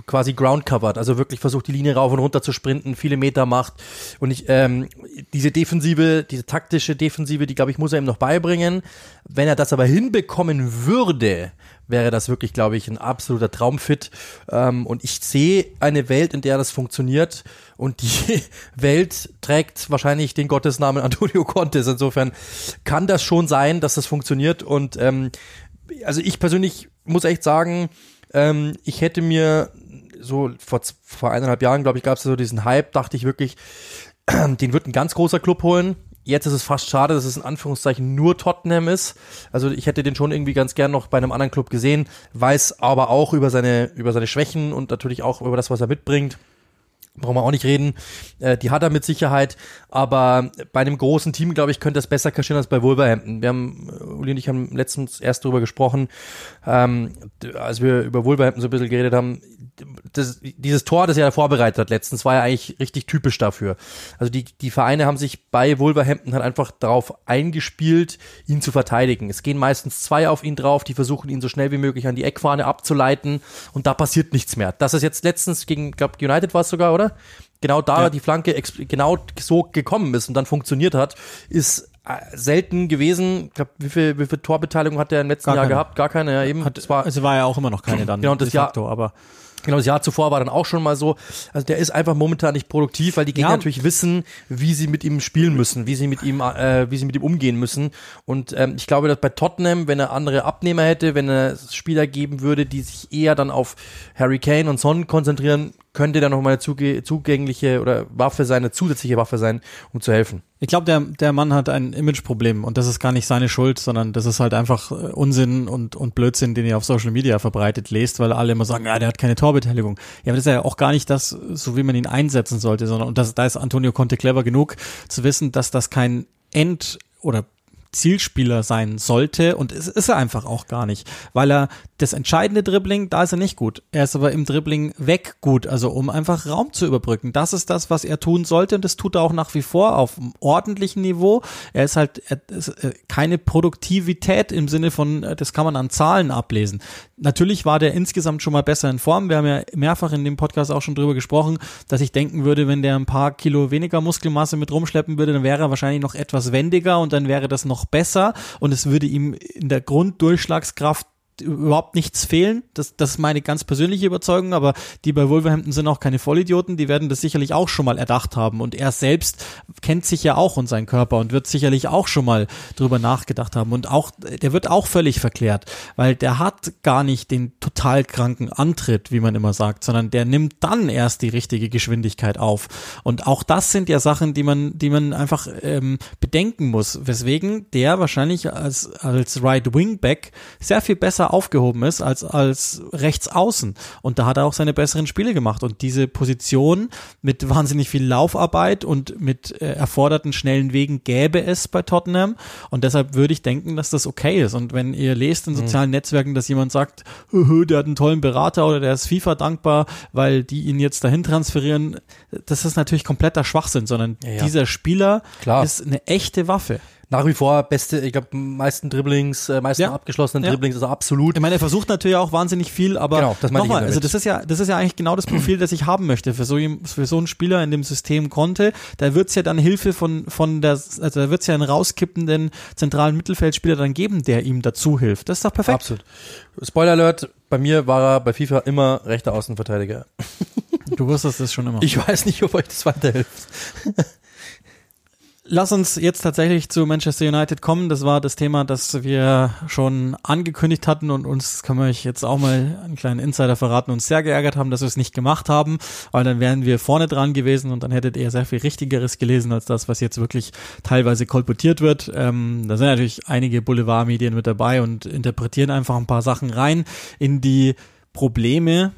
quasi ground covered, also wirklich versucht die Linie rauf und runter zu sprinten, viele Meter macht und ich ähm, diese Defensive, diese taktische Defensive, die glaube ich muss er ihm noch beibringen. Wenn er das aber hinbekommen würde, wäre das wirklich glaube ich ein absoluter Traumfit ähm, und ich sehe eine Welt, in der das funktioniert und die Welt trägt wahrscheinlich den Gottesnamen Antonio Contes. Insofern kann das schon sein, dass das funktioniert und ähm, also ich persönlich muss echt sagen, ähm, ich hätte mir so vor, vor eineinhalb Jahren, glaube ich, gab es so diesen Hype, dachte ich wirklich, den wird ein ganz großer Club holen. Jetzt ist es fast schade, dass es in Anführungszeichen nur Tottenham ist. Also ich hätte den schon irgendwie ganz gern noch bei einem anderen Club gesehen, weiß aber auch über seine, über seine Schwächen und natürlich auch über das, was er mitbringt brauchen wir auch nicht reden. Äh, die hat er mit Sicherheit, aber bei einem großen Team, glaube ich, könnte das besser kaschieren als bei Wolverhampton. Wir haben, äh, Uli und ich haben letztens erst darüber gesprochen, ähm, als wir über Wolverhampton so ein bisschen geredet haben. Das, dieses Tor, das er da vorbereitet hat letztens, war ja eigentlich richtig typisch dafür. Also die, die Vereine haben sich bei Wolverhampton halt einfach darauf eingespielt, ihn zu verteidigen. Es gehen meistens zwei auf ihn drauf, die versuchen ihn so schnell wie möglich an die Eckfahne abzuleiten und da passiert nichts mehr. Das ist jetzt letztens gegen, glaube United war es sogar, oder? Genau da ja. die Flanke genau so gekommen ist und dann funktioniert hat, ist selten gewesen. Ich glaube, wie viel, wie viel Torbeteiligung hat der im letzten Gar Jahr keine. gehabt? Gar keine. Ja, eben. Hat, es war, also war ja auch immer noch keine dann. Genau, das de facto, Jahr, aber Genau, das Jahr zuvor war dann auch schon mal so. Also der ist einfach momentan nicht produktiv, weil die Gegner Ja. natürlich wissen, wie sie mit ihm spielen müssen, wie sie mit ihm, äh, wie sie mit ihm umgehen müssen. Und ähm, ich glaube, dass bei Tottenham, wenn er andere Abnehmer hätte, wenn er Spieler geben würde, die sich eher dann auf Harry Kane und Son konzentrieren, könnte da noch mal eine zuge zugängliche oder Waffe sein, eine zusätzliche Waffe sein, um zu helfen. Ich glaube, der, der Mann hat ein Imageproblem und das ist gar nicht seine Schuld, sondern das ist halt einfach äh, Unsinn und, und Blödsinn, den ihr auf Social Media verbreitet lest, weil alle immer sagen, ja, der hat keine Torbeteiligung. Ja, aber das ist ja auch gar nicht das, so wie man ihn einsetzen sollte, sondern und das, da ist Antonio Conte clever genug zu wissen, dass das kein End- oder Zielspieler sein sollte und es ist er einfach auch gar nicht, weil er das entscheidende Dribbling, da ist er nicht gut. Er ist aber im Dribbling weg gut, also um einfach Raum zu überbrücken. Das ist das, was er tun sollte und das tut er auch nach wie vor auf einem ordentlichen Niveau. Er ist halt er ist, äh, keine Produktivität im Sinne von, äh, das kann man an Zahlen ablesen. Natürlich war der insgesamt schon mal besser in Form. Wir haben ja mehrfach in dem Podcast auch schon drüber gesprochen, dass ich denken würde, wenn der ein paar Kilo weniger Muskelmasse mit rumschleppen würde, dann wäre er wahrscheinlich noch etwas wendiger und dann wäre das noch besser und es würde ihm in der Grunddurchschlagskraft überhaupt nichts fehlen. Das, das ist meine ganz persönliche Überzeugung, aber die bei Wolverhampton sind auch keine Vollidioten, die werden das sicherlich auch schon mal erdacht haben. Und er selbst kennt sich ja auch und seinen Körper und wird sicherlich auch schon mal drüber nachgedacht haben. Und auch, der wird auch völlig verklärt, weil der hat gar nicht den total kranken Antritt, wie man immer sagt, sondern der nimmt dann erst die richtige Geschwindigkeit auf. Und auch das sind ja Sachen, die man, die man einfach ähm, bedenken muss, weswegen der wahrscheinlich als, als Right Wingback sehr viel besser aufgehoben ist als als rechts außen und da hat er auch seine besseren Spiele gemacht und diese Position mit wahnsinnig viel Laufarbeit und mit äh, erforderten schnellen Wegen gäbe es bei Tottenham und deshalb würde ich denken, dass das okay ist und wenn ihr lest in sozialen Netzwerken, dass jemand sagt, "Hö, hö, der hat einen tollen Berater oder der ist FIFA dankbar, weil die ihn jetzt dahin transferieren, das ist natürlich kompletter Schwachsinn, sondern Ja, ja. dieser Spieler Klar. ist eine echte Waffe. Nach wie vor beste, ich glaube, meisten Dribblings, äh, meisten Ja. abgeschlossenen Ja. Dribblings er absolut. Ich meine, er versucht natürlich auch wahnsinnig viel, aber Genau, das nochmal, also das ist ja, das ist ja eigentlich genau das Profil, das ich haben möchte für so, für so einen Spieler in dem System konnte. Da wird's ja dann Hilfe von, von der, also da wird's ja einen rauskippenden zentralen Mittelfeldspieler dann geben, der ihm dazu hilft. Das ist doch perfekt. Absolut. Spoiler Alert, bei mir war er bei FIFA immer rechter Außenverteidiger. Du wusstest das schon immer. Ich weiß nicht, ob euch das weiterhilft. lass uns jetzt tatsächlich zu Manchester United kommen. Das war das Thema, das wir schon angekündigt hatten und uns, können wir euch jetzt auch mal einen kleinen Insider verraten, uns sehr geärgert haben, dass wir es nicht gemacht haben, weil dann wären wir vorne dran gewesen und dann hättet ihr sehr viel Richtigeres gelesen als das, was jetzt wirklich teilweise kolportiert wird. Ähm, da sind natürlich einige Boulevardmedien mit dabei und interpretieren einfach ein paar Sachen rein in die Probleme,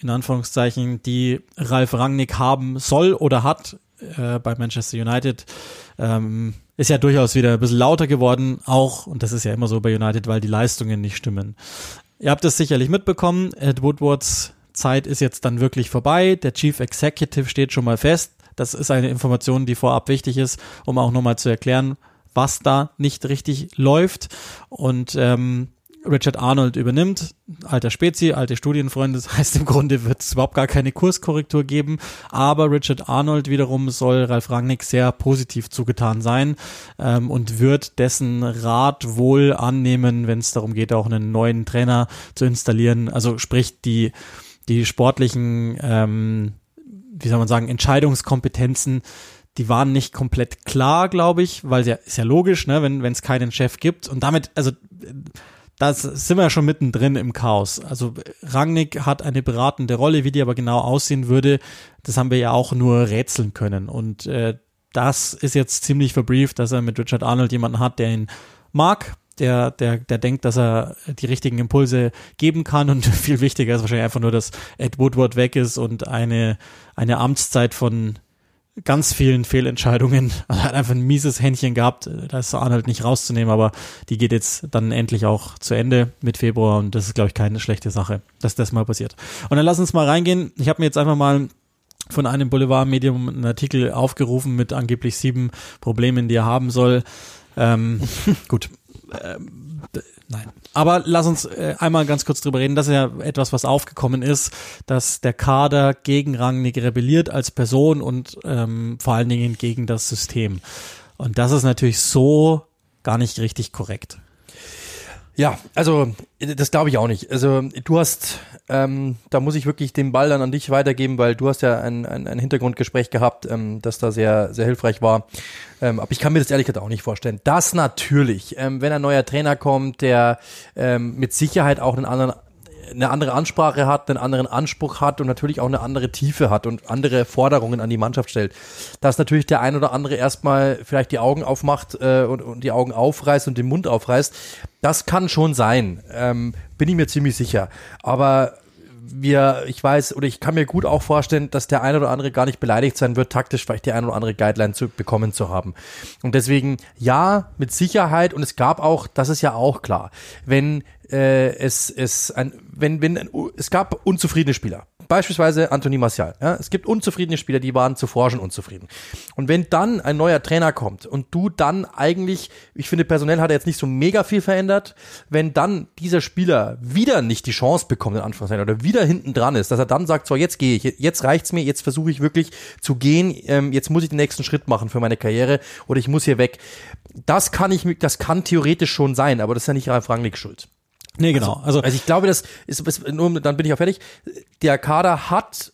in Anführungszeichen, die Ralf Rangnick haben soll oder hat äh, bei Manchester United. Ähm, ist ja durchaus wieder ein bisschen lauter geworden, auch, und das ist ja immer so bei United, weil die Leistungen nicht stimmen. Ihr habt es sicherlich mitbekommen, Ed Woodwards Zeit ist jetzt dann wirklich vorbei. Der Chief Executive steht schon mal fest. Das ist eine Information, die vorab wichtig ist, um auch nochmal zu erklären, was da nicht richtig läuft. Und ähm, Richard Arnold übernimmt, alter Spezi, alte Studienfreunde, das heißt im Grunde wird es überhaupt gar keine Kurskorrektur geben, aber Richard Arnold wiederum soll Ralf Rangnick sehr positiv zugetan sein ähm, und wird dessen Rat wohl annehmen, wenn es darum geht, auch einen neuen Trainer zu installieren, also sprich die, die sportlichen, ähm, wie soll man sagen, Entscheidungskompetenzen die waren nicht komplett klar, glaube ich, weil ja ist ja logisch, ne, wenn wenn es keinen Chef gibt. Und damit also da sind wir ja schon mittendrin im Chaos. Also Rangnick hat eine beratende Rolle, wie die aber genau aussehen würde, das haben wir ja auch nur rätseln können. Und äh, das ist jetzt ziemlich verbrieft, dass er mit Richard Arnold jemanden hat, der ihn mag, der, der, der denkt, dass er die richtigen Impulse geben kann und viel wichtiger ist wahrscheinlich einfach nur, dass Ed Woodward weg ist und eine, eine Amtszeit von ganz vielen Fehlentscheidungen. Er hat einfach ein mieses Händchen gehabt. Da ist Arnold nicht rauszunehmen, aber die geht jetzt dann endlich auch zu Ende mit Februar und das ist, glaube ich, keine schlechte Sache, dass das mal passiert. Und dann lass uns mal reingehen. Ich habe mir jetzt einfach mal von einem Boulevardmedium einen Artikel aufgerufen mit angeblich sieben Problemen, die er haben soll. Ähm, gut. Ähm, Nein. Aber lass uns äh, einmal ganz kurz drüber reden. Das ist ja etwas, was aufgekommen ist, dass der Kader gegen Rangnick rebelliert als Person und ähm, vor allen Dingen gegen das System. Und das ist natürlich so gar nicht richtig korrekt. Ja, also das glaube ich auch nicht. Also du hast, ähm, da muss ich wirklich den Ball dann an dich weitergeben, weil du hast ja ein, ein, ein Hintergrundgespräch gehabt, ähm, das da sehr, sehr hilfreich war. Ähm, aber ich kann mir das ehrlich gesagt auch nicht vorstellen. Das natürlich, ähm, wenn ein neuer Trainer kommt, der ähm, mit Sicherheit auch einen anderen eine andere Ansprache hat, einen anderen Anspruch hat und natürlich auch eine andere Tiefe hat und andere Forderungen an die Mannschaft stellt. Dass natürlich der ein oder andere erstmal vielleicht die Augen aufmacht äh, und, und die Augen aufreißt und den Mund aufreißt, das kann schon sein, ähm, bin ich mir ziemlich sicher. Aber wir, ich weiß oder ich kann mir gut auch vorstellen, dass der eine oder andere gar nicht beleidigt sein wird, taktisch vielleicht die eine oder andere Guideline zu bekommen zu haben. Und deswegen ja, mit Sicherheit und es gab auch, das ist ja auch klar, wenn äh, es, es ein, wenn, wenn es gab unzufriedene Spieler. Beispielsweise Anthony Martial. Ja? Es gibt unzufriedene Spieler, die waren zuvor schon unzufrieden. Und wenn dann ein neuer Trainer kommt und du dann eigentlich, ich finde, personell hat er jetzt nicht so mega viel verändert, wenn dann dieser Spieler wieder nicht die Chance bekommt, in Anführungszeichen, oder wieder hinten dran ist, dass er dann sagt, so jetzt gehe ich, jetzt reicht's mir, jetzt versuche ich wirklich zu gehen, ähm, jetzt muss ich den nächsten Schritt machen für meine Karriere oder ich muss hier weg. Das kann ich, das kann theoretisch schon sein, aber das ist ja nicht Ralf Rangnick schuld. Nee, genau. Also, also, also ich glaube, das ist, ist nur, dann bin ich auch fertig. Der Kader hat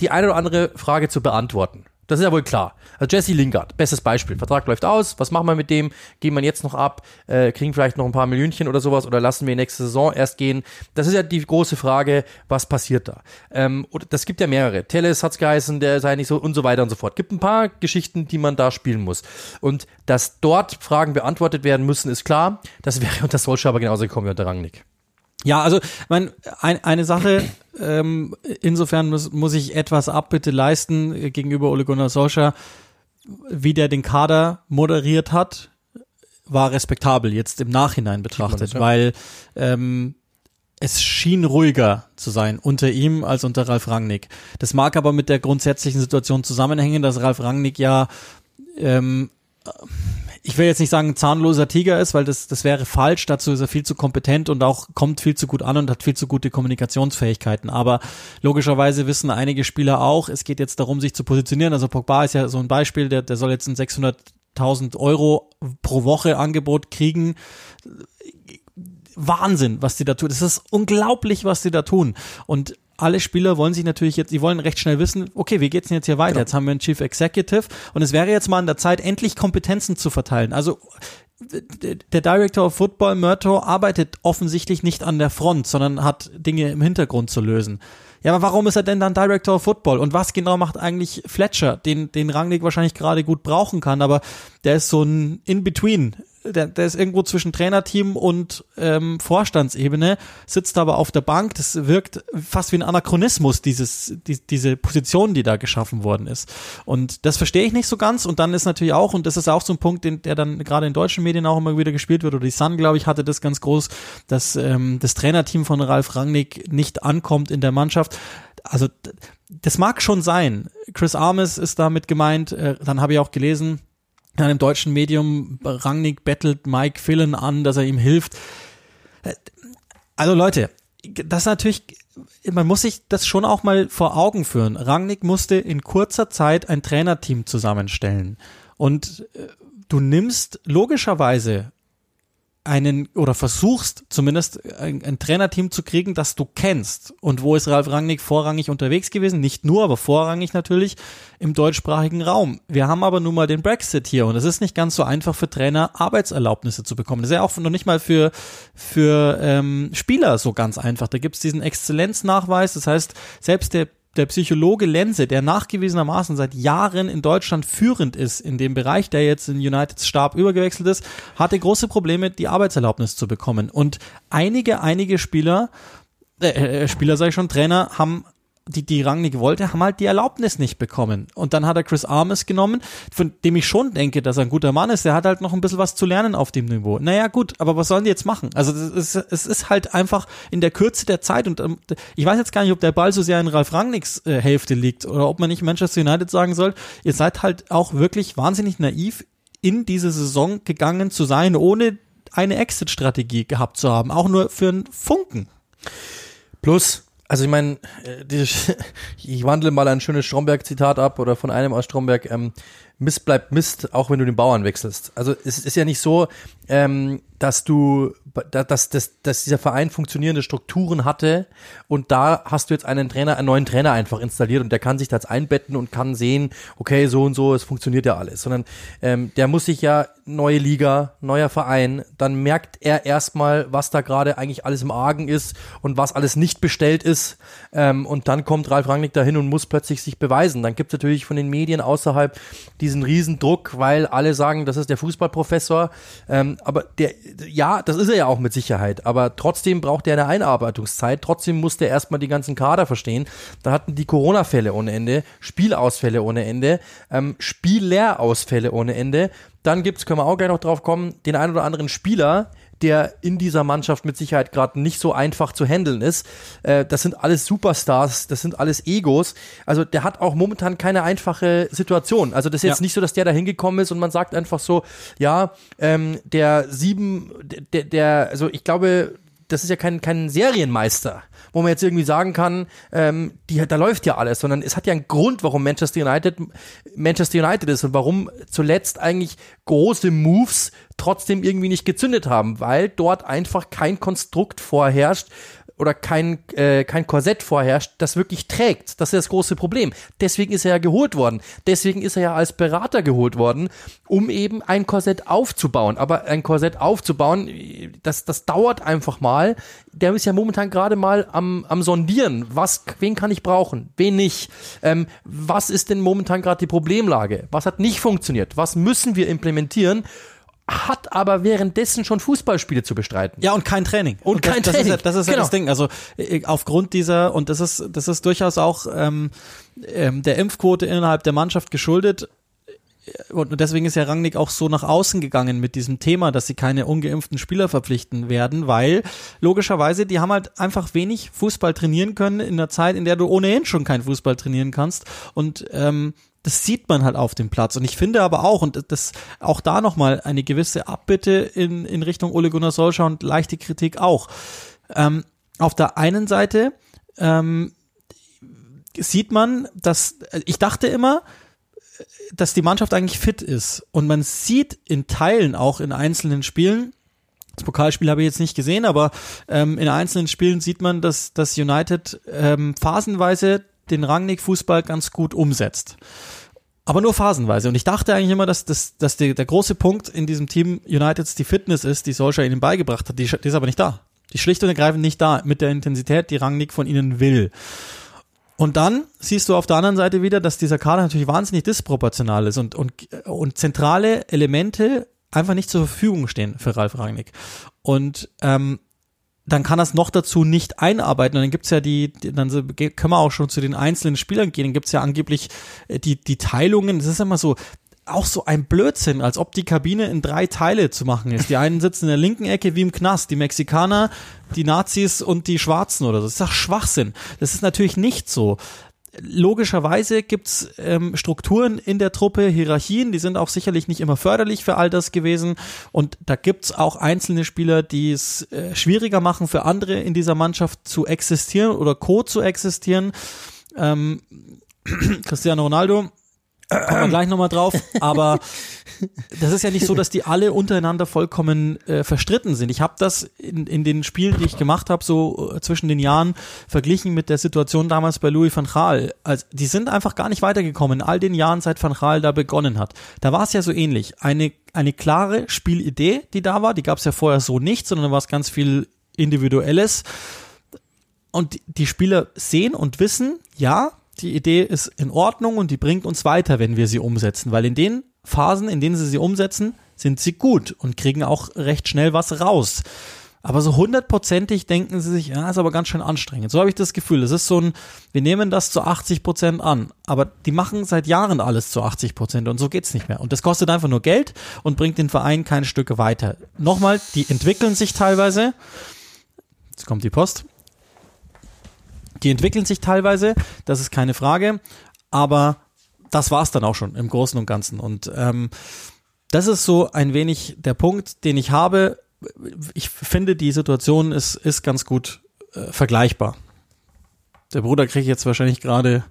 die eine oder andere Frage zu beantworten. Das ist ja wohl klar. Also Jesse Lingard, bestes Beispiel. Vertrag läuft aus. Was machen wir mit dem? Gehen wir jetzt noch ab? Äh, kriegen vielleicht noch ein paar Millionchen oder sowas oder lassen wir nächste Saison erst gehen? Das ist ja die große Frage, was passiert da? Ähm, das gibt ja mehrere. Telles hat's geheißen, der sei nicht so und so weiter und so fort. Gibt ein paar Geschichten, die man da spielen muss. Und dass dort Fragen beantwortet werden müssen, ist klar. Das wäre unter Solskjaer aber genauso gekommen wie unter Rangnick. Ja, also mein, ein, eine Sache, ähm, insofern muss, muss ich etwas Abbitte leisten äh, gegenüber Ole Gunnar Solskjaer, wie der den Kader moderiert hat, war respektabel jetzt im Nachhinein betrachtet, das, ja. weil ähm, es schien ruhiger zu sein unter ihm als unter Ralf Rangnick. Das mag aber mit der grundsätzlichen Situation zusammenhängen, dass Ralf Rangnick ja ähm, ich will jetzt nicht sagen, zahnloser Tiger ist, weil das, das wäre falsch. Dazu ist er viel zu kompetent und auch kommt viel zu gut an und hat viel zu gute Kommunikationsfähigkeiten. Aber logischerweise wissen einige Spieler auch, es geht jetzt darum, sich zu positionieren. Also Pogba ist ja so ein Beispiel, der, der soll jetzt ein 600.000 Euro pro Woche Angebot kriegen. Wahnsinn, was die da tun. Es ist unglaublich, was die da tun. Und alle Spieler wollen sich natürlich jetzt, die wollen recht schnell wissen, okay, wie geht's denn jetzt hier weiter? Genau. Jetzt haben wir einen Chief Executive und es wäre jetzt mal an der Zeit, endlich Kompetenzen zu verteilen. Also der Director of Football, Murto, arbeitet offensichtlich nicht an der Front, sondern hat Dinge im Hintergrund zu lösen. Ja, aber warum ist er denn dann Director of Football? Und was genau macht eigentlich Fletcher, den, den Rangnick wahrscheinlich gerade gut brauchen kann, aber der ist so ein In-Between der, der ist irgendwo zwischen Trainerteam und ähm, Vorstandsebene, sitzt aber auf der Bank. Das wirkt fast wie ein Anachronismus, dieses, die, diese Position, die da geschaffen worden ist. Und das verstehe ich nicht so ganz. Und dann ist natürlich auch, und das ist auch so ein Punkt, den, der dann gerade in deutschen Medien auch immer wieder gespielt wird, oder die Sun, glaube ich, hatte das ganz groß, dass ähm, das Trainerteam von Ralf Rangnick nicht ankommt in der Mannschaft. Also das mag schon sein. Chris Armes ist damit gemeint. Äh, dann habe ich auch gelesen, in einem deutschen Medium, Rangnick bettelt Mike Fillen an, dass er ihm hilft. Also Leute, das ist natürlich, man muss sich das schon auch mal vor Augen führen. Rangnick musste in kurzer Zeit ein Trainerteam zusammenstellen. Und äh, du nimmst logischerweise einen oder versuchst zumindest ein, ein, Trainerteam zu kriegen, das du kennst. Und wo ist Ralf Rangnick vorrangig unterwegs gewesen? Nicht nur, aber vorrangig natürlich im deutschsprachigen Raum. Wir haben aber nun mal den Brexit hier und es ist nicht ganz so einfach für Trainer Arbeitserlaubnisse zu bekommen. Das ist ja auch noch nicht mal für, für ähm, Spieler so ganz einfach. Da gibt es diesen Exzellenznachweis. Das heißt, selbst der der Psychologe Lenze, der nachgewiesenermaßen seit Jahren in Deutschland führend ist in dem Bereich, der jetzt in Uniteds Stab übergewechselt ist, hatte große Probleme, die Arbeitserlaubnis zu bekommen. Und einige, einige Spieler, äh, äh Spieler sage ich schon, Trainer haben die, die Rangnick wollte, haben halt die Erlaubnis nicht bekommen. Und dann hat er Chris Armes genommen, von dem ich schon denke, dass er ein guter Mann ist. Der hat halt noch ein bisschen was zu lernen auf dem Niveau. Naja, gut, aber was sollen die jetzt machen? Also es ist, es ist halt einfach in der Kürze der Zeit und ähm, ich weiß jetzt gar nicht, ob der Ball so sehr in Ralf Rangnicks äh, Hälfte liegt oder ob man nicht Manchester United sagen soll, ihr seid halt auch wirklich wahnsinnig naiv in diese Saison gegangen zu sein, ohne eine Exit-Strategie gehabt zu haben. Auch nur für einen Funken. Plus, also ich meine, äh, ich wandle mal ein schönes Stromberg-Zitat ab oder von einem aus Stromberg, ähm, Mist bleibt Mist, auch wenn du den Bauern wechselst. Also es ist ja nicht so, ähm, dass du, dass, dass, dass dieser Verein funktionierende Strukturen hatte und da hast du jetzt einen Trainer, einen neuen Trainer einfach installiert und der kann sich da jetzt einbetten und kann sehen, okay, so und so, es funktioniert ja alles. Sondern ähm, der muss sich ja neue Liga, neuer Verein, dann merkt er erstmal, was da gerade eigentlich alles im Argen ist und was alles nicht bestellt ist. Ähm, und dann kommt Ralf Rangnick dahin und muss plötzlich sich beweisen. Dann gibt es natürlich von den Medien außerhalb diesen Riesendruck, weil alle sagen, das ist der Fußballprofessor. Ähm, aber der, ja, das ist er ja auch mit Sicherheit. Aber trotzdem braucht er eine Einarbeitungszeit. Trotzdem musste er erstmal die ganzen Kader verstehen. Da hatten die Corona-Fälle ohne Ende, Spielausfälle ohne Ende, ähm, Spiellehrausfälle ohne Ende. Dann gibt's, können wir auch gleich noch drauf kommen, den einen oder anderen Spieler, der in dieser Mannschaft mit Sicherheit gerade nicht so einfach zu handeln ist. Äh, das sind alles Superstars, das sind alles Egos. Also der hat auch momentan keine einfache Situation. Also das ist jetzt ja. nicht so, dass der da hingekommen ist und man sagt einfach so, ja, ähm, der sieben, der, der, also ich glaube, das ist ja kein, kein Serienmeister, wo man jetzt irgendwie sagen kann, ähm, die, da läuft ja alles, sondern es hat ja einen Grund, warum Manchester United Manchester United ist und warum zuletzt eigentlich große Moves trotzdem irgendwie nicht gezündet haben, weil dort einfach kein Konstrukt vorherrscht, oder kein, äh, kein Korsett vorherrscht, das wirklich trägt. Das ist das große Problem. Deswegen ist er ja geholt worden. Deswegen ist er ja als Berater geholt worden, um eben ein Korsett aufzubauen. Aber ein Korsett aufzubauen, das, das dauert einfach mal. Der ist ja momentan gerade mal am, am Sondieren. Was, wen kann ich brauchen? Wen nicht? Ähm, was ist denn momentan gerade die Problemlage? Was hat nicht funktioniert? Was müssen wir implementieren? Hat aber währenddessen schon Fußballspiele zu bestreiten. Ja, und kein Training. Und, und kein das, Training. Das ist, ja, das, ist genau. das Ding. Also äh, aufgrund dieser, und das ist, das ist durchaus auch ähm, ähm, der Impfquote innerhalb der Mannschaft geschuldet. Und deswegen ist ja Rangnick auch so nach außen gegangen mit diesem Thema, dass sie keine ungeimpften Spieler verpflichten werden, weil logischerweise die haben halt einfach wenig Fußball trainieren können in der Zeit, in der du ohnehin schon kein Fußball trainieren kannst. Und ähm, das sieht man halt auf dem Platz. Und ich finde aber auch, und das auch da nochmal eine gewisse Abbitte in, in Richtung Ole Gunnar Solskjaer und leichte Kritik auch. Ähm, auf der einen Seite ähm, sieht man, dass ich dachte immer, dass die Mannschaft eigentlich fit ist. Und man sieht in Teilen auch in einzelnen Spielen, Das Pokalspiel habe ich jetzt nicht gesehen, aber ähm, in einzelnen Spielen sieht man, dass, dass United ähm, phasenweise den Rangnick-Fußball ganz gut umsetzt. Aber nur phasenweise. Und ich dachte eigentlich immer, dass, dass, dass der, der große Punkt in diesem Team Uniteds die Fitness ist, die Solskjaer ihnen beigebracht hat. Die, die ist aber nicht da. Die schlicht und ergreifend nicht da mit der Intensität, die Rangnick von ihnen will. Und dann siehst du auf der anderen Seite wieder, dass dieser Kader natürlich wahnsinnig disproportional ist und, und, und zentrale Elemente einfach nicht zur Verfügung stehen für Ralf Rangnick. Und ähm, dann kann das noch dazu nicht einarbeiten. Und dann gibt's ja die, dann können wir auch schon zu den einzelnen Spielern gehen. Dann gibt's ja angeblich äh, die, die Teilungen. Das ist immer so, auch so ein Blödsinn, als ob die Kabine in drei Teile zu machen ist. Die einen sitzen in der linken Ecke wie im Knast, die Mexikaner, die Nazis und die Schwarzen oder so. Das ist doch Schwachsinn. Das ist natürlich nicht so logischerweise gibt's ähm, Strukturen in der Truppe, Hierarchien, die sind auch sicherlich nicht immer förderlich für all das gewesen. Und da gibt's auch einzelne Spieler, die es äh, schwieriger machen für andere in dieser Mannschaft zu existieren oder co zu existieren. Ähm, Cristiano Ronaldo Kommen wir gleich nochmal drauf. Aber das ist ja nicht so, dass die alle untereinander vollkommen äh, verstritten sind. Ich habe das in, in den Spielen, die ich gemacht habe, so äh, zwischen den Jahren verglichen mit der Situation damals bei Louis van Gaal. Also, die sind einfach gar nicht weitergekommen in all den Jahren, seit van Gaal da begonnen hat. Da war es ja so ähnlich. Eine, eine klare Spielidee, die da war, die gab es ja vorher so nicht, sondern da war es ganz viel Individuelles. Und die Spieler sehen und wissen, ja, die Idee ist in Ordnung und die bringt uns weiter, wenn wir sie umsetzen, weil in den Phasen, in denen sie sie umsetzen, sind sie gut und kriegen auch recht schnell was raus. Aber so hundertprozentig denken sie sich, ja, ist aber ganz schön anstrengend. So habe ich das Gefühl. Es ist so ein, wir nehmen das zu 80 Prozent an, aber die machen seit Jahren alles zu 80 Prozent und so geht's nicht mehr. Und das kostet einfach nur Geld und bringt den Verein keine Stücke weiter. Nochmal, die entwickeln sich teilweise. Jetzt kommt die Post. Die entwickeln sich teilweise, das ist keine Frage, aber das war's dann auch schon im Großen und Ganzen. Und ähm, das ist so ein wenig der Punkt, den ich habe. Ich finde, die Situation ist, ist ganz gut äh, vergleichbar. Der Bruder kriegt jetzt wahrscheinlich gerade,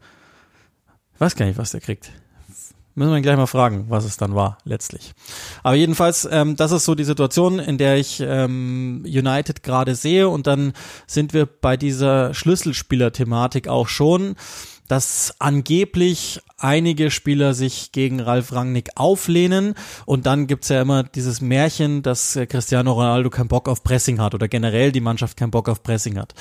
weiß gar nicht, was der kriegt. Müssen wir ihn gleich mal fragen, was es dann war, letztlich. Aber jedenfalls, ähm, das ist so die Situation, in der ich ähm, United gerade sehe. Und dann sind wir bei dieser Schlüsselspieler-Thematik auch schon, dass angeblich einige Spieler sich gegen Ralf Rangnick auflehnen. Und dann gibt's ja immer dieses Märchen, dass Cristiano Ronaldo keinen Bock auf Pressing hat oder generell die Mannschaft keinen Bock auf Pressing hat.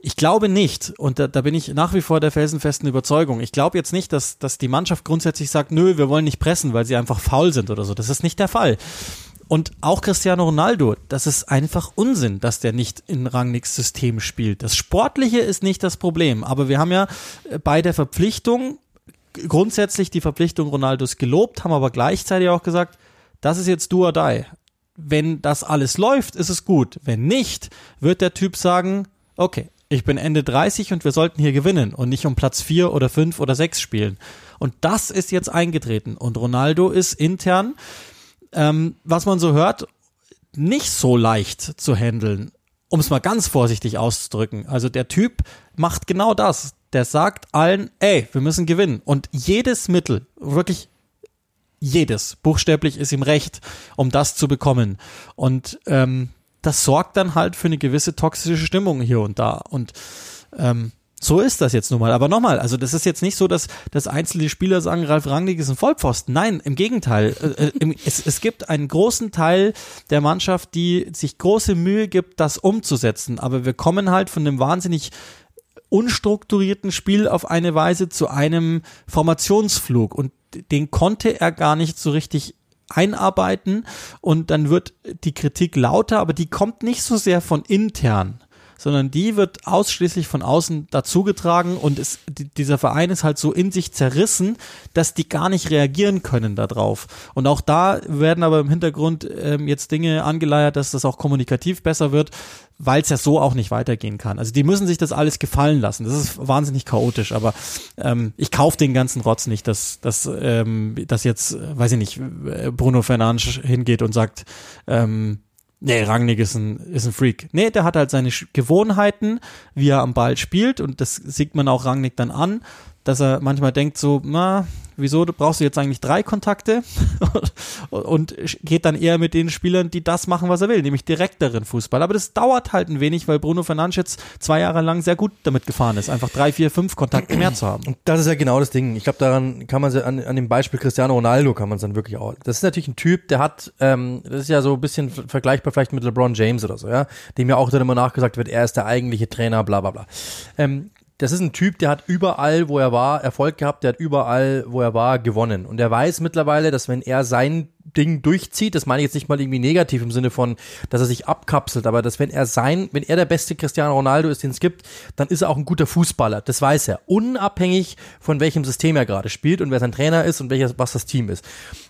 Ich glaube nicht, und da, da bin ich nach wie vor der felsenfesten Überzeugung, ich glaube jetzt nicht, dass, dass die Mannschaft grundsätzlich sagt, nö, wir wollen nicht pressen, weil sie einfach faul sind oder so. Das ist nicht der Fall. Und auch Cristiano Ronaldo, das ist einfach Unsinn, dass der nicht in Rangnicks System spielt. Das Sportliche ist nicht das Problem, aber wir haben ja äh, bei der Verpflichtung grundsätzlich die Verpflichtung Ronaldos gelobt, haben aber gleichzeitig auch gesagt, das ist jetzt do or die. Wenn das alles läuft, ist es gut. Wenn nicht, wird der Typ sagen, okay, ich bin Ende 30 und wir sollten hier gewinnen und nicht um Platz 4 oder 5 oder 6 spielen. Und das ist jetzt eingetreten. Und Ronaldo ist intern, ähm, was man so hört, nicht so leicht zu handeln, um es mal ganz vorsichtig auszudrücken. Also der Typ macht genau das. Der sagt allen, ey, wir müssen gewinnen. Und jedes Mittel, wirklich jedes, buchstäblich ist ihm recht, um das zu bekommen. Und ähm, das sorgt dann halt für eine gewisse toxische Stimmung hier und da. Und ähm, so ist das jetzt nun mal. Aber nochmal, also das ist jetzt nicht so, dass, dass einzelne Spieler sagen, Ralf Rangnick ist ein Vollpfosten. Nein, im Gegenteil. Äh, äh es, es gibt einen großen Teil der Mannschaft, die sich große Mühe gibt, das umzusetzen. Aber wir kommen halt von einem wahnsinnig unstrukturierten Spiel auf eine Weise zu einem Formationsflug. Und den konnte er gar nicht so richtig einarbeiten und dann wird die Kritik lauter, aber die kommt nicht so sehr von intern, sondern die wird ausschließlich von außen dazugetragen und die, dieser Verein ist halt so in sich zerrissen, dass die gar nicht reagieren können darauf. Und auch da werden aber im Hintergrund ähm, jetzt Dinge angeleiert, dass das auch kommunikativ besser wird, weil es ja so auch nicht weitergehen kann. Also die müssen sich das alles gefallen lassen. Das ist wahnsinnig chaotisch, aber ähm, ich kaufe den ganzen Rotz nicht, dass, dass, ähm, dass jetzt, weiß ich nicht, Bruno Fernandes hingeht und sagt, ähm, Nee, Rangnick ist ein, ist ein Freak. Nee, der hat halt seine Gewohnheiten, wie er am Ball spielt und das sieht man auch Rangnick dann an. Dass er manchmal denkt so, na, wieso brauchst du jetzt eigentlich drei Kontakte? und geht dann eher mit den Spielern, die das machen, was er will, nämlich direkteren Fußball. Aber das dauert halt ein wenig, weil Bruno Fernandes jetzt zwei Jahre lang sehr gut damit gefahren ist, einfach drei, vier, fünf Kontakte mehr zu haben. Das ist ja genau das Ding. Ich glaube, daran kann man an, an dem Beispiel Cristiano Ronaldo kann man es dann wirklich auch. Das ist natürlich ein Typ, der hat, ähm, das ist ja so ein bisschen vergleichbar vielleicht mit LeBron James oder so, ja, dem ja auch dann immer nachgesagt wird, er ist der eigentliche Trainer, bla bla bla. Ähm, das ist ein Typ, der hat überall, wo er war, Erfolg gehabt, der hat überall, wo er war, gewonnen. Und er weiß mittlerweile, dass wenn er sein Ding durchzieht, das meine ich jetzt nicht mal irgendwie negativ im Sinne von, dass er sich abkapselt, aber dass wenn er sein, wenn er der beste Cristiano Ronaldo ist, den es gibt, dann ist er auch ein guter Fußballer. Das weiß er. Unabhängig von welchem System er gerade spielt und wer sein Trainer ist und welches, was das Team ist.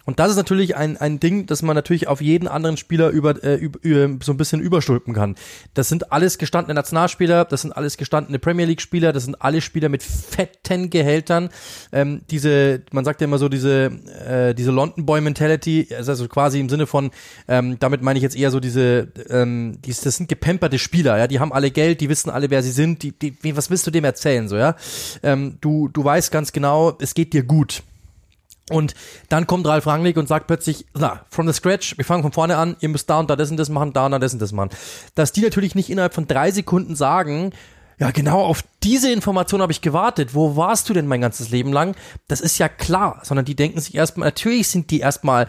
Und das ist natürlich ein, ein Ding, das man natürlich auf jeden anderen Spieler über, äh, über, so ein bisschen überstülpen kann. Das sind alles gestandene Nationalspieler, das sind alles gestandene Premier League Spieler, das sind alle Spieler mit fetten Gehältern. Ähm, diese, man sagt ja immer so diese, äh, diese London Boy Mentality, also quasi im Sinne von, ähm, damit meine ich jetzt eher so diese, ähm, die, das sind gepemperte Spieler, ja, die haben alle Geld, die wissen alle, wer sie sind, die, die, was willst du dem erzählen, so, ja? Ähm, du, du weißt ganz genau, es geht dir gut. Und dann kommt Ralf Rangnick und sagt plötzlich, na, from the scratch, wir fangen von vorne an, ihr müsst da und da das und das machen, da und da das und das machen. Dass die natürlich nicht innerhalb von drei Sekunden sagen, ja, genau auf diese Information habe ich gewartet. Wo warst du denn mein ganzes Leben lang? Das ist ja klar, sondern die denken sich erstmal, natürlich sind die erstmal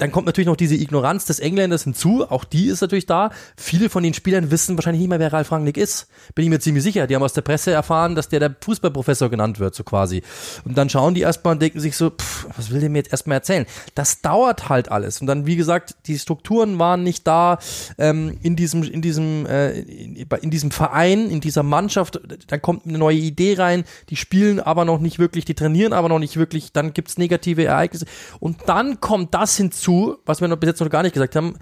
dann kommt natürlich noch diese Ignoranz des Engländers hinzu, auch die ist natürlich da. Viele von den Spielern wissen wahrscheinlich nicht mehr, wer Ralf Rangnick ist. Bin ich mir ziemlich sicher. Die haben aus der Presse erfahren, dass der der Fußballprofessor genannt wird, so quasi. Und dann schauen die erstmal und denken sich so, pff, was will der mir jetzt erstmal erzählen? Das dauert halt alles. Und dann, wie gesagt, die Strukturen waren nicht da ähm, in diesem, in diesem, äh, in diesem Verein, in dieser Mannschaft. Dann kommt eine neue Idee rein, die spielen aber noch nicht wirklich, die trainieren aber noch nicht wirklich, dann gibt's negative Ereignisse. Und dann kommt das hinzu, dazu, was wir noch bis jetzt noch gar nicht gesagt haben,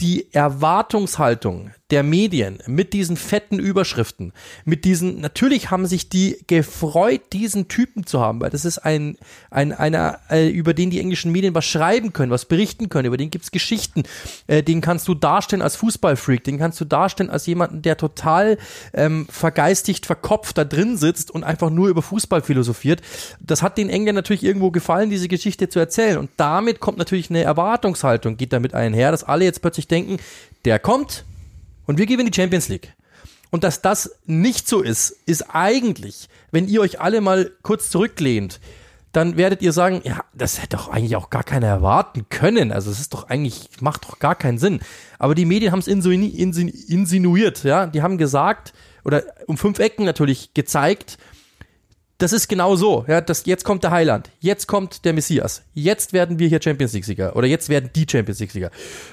die Erwartungshaltung der Medien mit diesen fetten Überschriften, mit diesen, natürlich haben sich die gefreut, diesen Typen zu haben, weil das ist ein, ein einer, äh, über den die englischen Medien was schreiben können, was berichten können, über den gibt's Geschichten, äh, den kannst du darstellen als Fußballfreak, den kannst du darstellen als jemanden, der total ähm, vergeistigt, verkopft da drin sitzt und einfach nur über Fußball philosophiert. Das hat den Engländern natürlich irgendwo gefallen, diese Geschichte zu erzählen. Und damit kommt natürlich eine Erwartungshaltung, geht damit einher, dass alle jetzt plötzlich denken, der kommt, und wir gewinnen die Champions League. Und dass das nicht so ist, ist eigentlich, wenn ihr euch alle mal kurz zurücklehnt, dann werdet ihr sagen, ja, das hätte doch eigentlich auch gar keiner erwarten können. Also es ist doch eigentlich, macht doch gar keinen Sinn. Aber die Medien haben es insinu insinuiert, ja. Die haben gesagt, oder um fünf Ecken natürlich gezeigt, das ist genau so, ja, das, jetzt kommt der Heiland, jetzt kommt der Messias, jetzt werden wir hier Champions League-Sieger oder jetzt werden die Champions League-Sieger.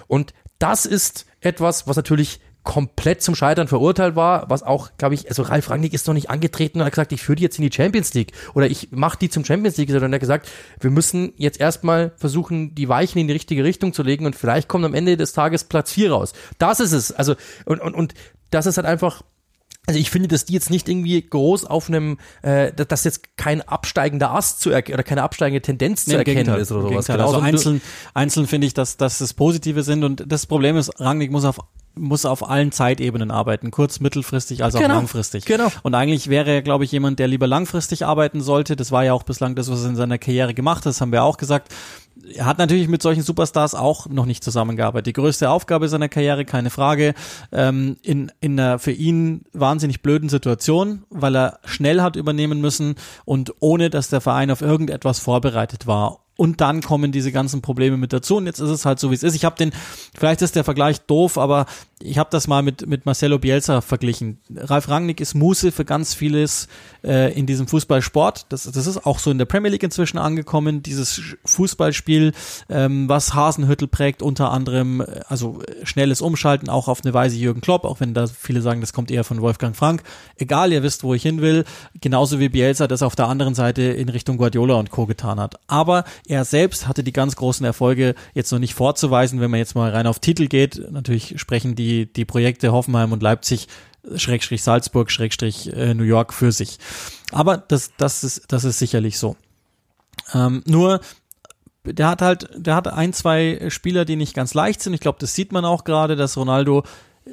Und das ist etwas, was natürlich komplett zum Scheitern verurteilt war, was auch, glaube ich, also Ralf Rangnick ist noch nicht angetreten und hat gesagt, ich führe die jetzt in die Champions League oder ich mache die zum Champions League, sondern er hat gesagt, wir müssen jetzt erstmal versuchen, die Weichen in die richtige Richtung zu legen und vielleicht kommt am Ende des Tages Platz 4 raus. Das ist es. Also, und, und, und das ist halt einfach, also ich finde, dass die jetzt nicht irgendwie groß auf einem, äh, dass jetzt kein absteigender Ast zu erkennen oder keine absteigende Tendenz zu nee, erkennen Gegenteil, ist oder sowas. Genau. Also einzeln, einzeln finde ich, dass, dass das Positive sind und das Problem ist, Rangnick muss auf muss auf allen Zeitebenen arbeiten, kurz, mittelfristig als auch genau. langfristig. Genau. Und eigentlich wäre er, glaube ich, jemand, der lieber langfristig arbeiten sollte. Das war ja auch bislang das, was er in seiner Karriere gemacht hat. Das haben wir auch gesagt. Er hat natürlich mit solchen Superstars auch noch nicht zusammengearbeitet. Die größte Aufgabe seiner Karriere, keine Frage, ähm, in, in einer für ihn wahnsinnig blöden Situation, weil er schnell hat übernehmen müssen und ohne, dass der Verein auf irgendetwas vorbereitet war und dann kommen diese ganzen Probleme mit dazu. Und jetzt ist es halt so, wie es ist. Ich habe den, vielleicht ist der Vergleich doof, aber ich habe das mal mit, mit Marcelo Bielsa verglichen. Ralf Rangnick ist Muse für ganz vieles äh, in diesem Fußballsport. Das, das ist auch so in der Premier League inzwischen angekommen, dieses Fußballspiel, ähm, was Hasenhüttel prägt, unter anderem, äh, also schnelles Umschalten, auch auf eine Weise Jürgen Klopp, auch wenn da viele sagen, das kommt eher von Wolfgang Frank. Egal, ihr wisst, wo ich hin will. Genauso wie Bielsa das auf der anderen Seite in Richtung Guardiola und Co. getan hat. Aber er selbst hatte die ganz großen Erfolge jetzt noch nicht vorzuweisen, wenn man jetzt mal rein auf Titel geht. Natürlich sprechen die, die Projekte Hoffenheim und Leipzig Schrägstrich Salzburg, Schrägstrich äh, New York für sich. Aber das, das ist, das ist sicherlich so. Ähm, nur, der hat halt, der hat ein, zwei Spieler, die nicht ganz leicht sind. Ich glaube, das sieht man auch gerade, dass Ronaldo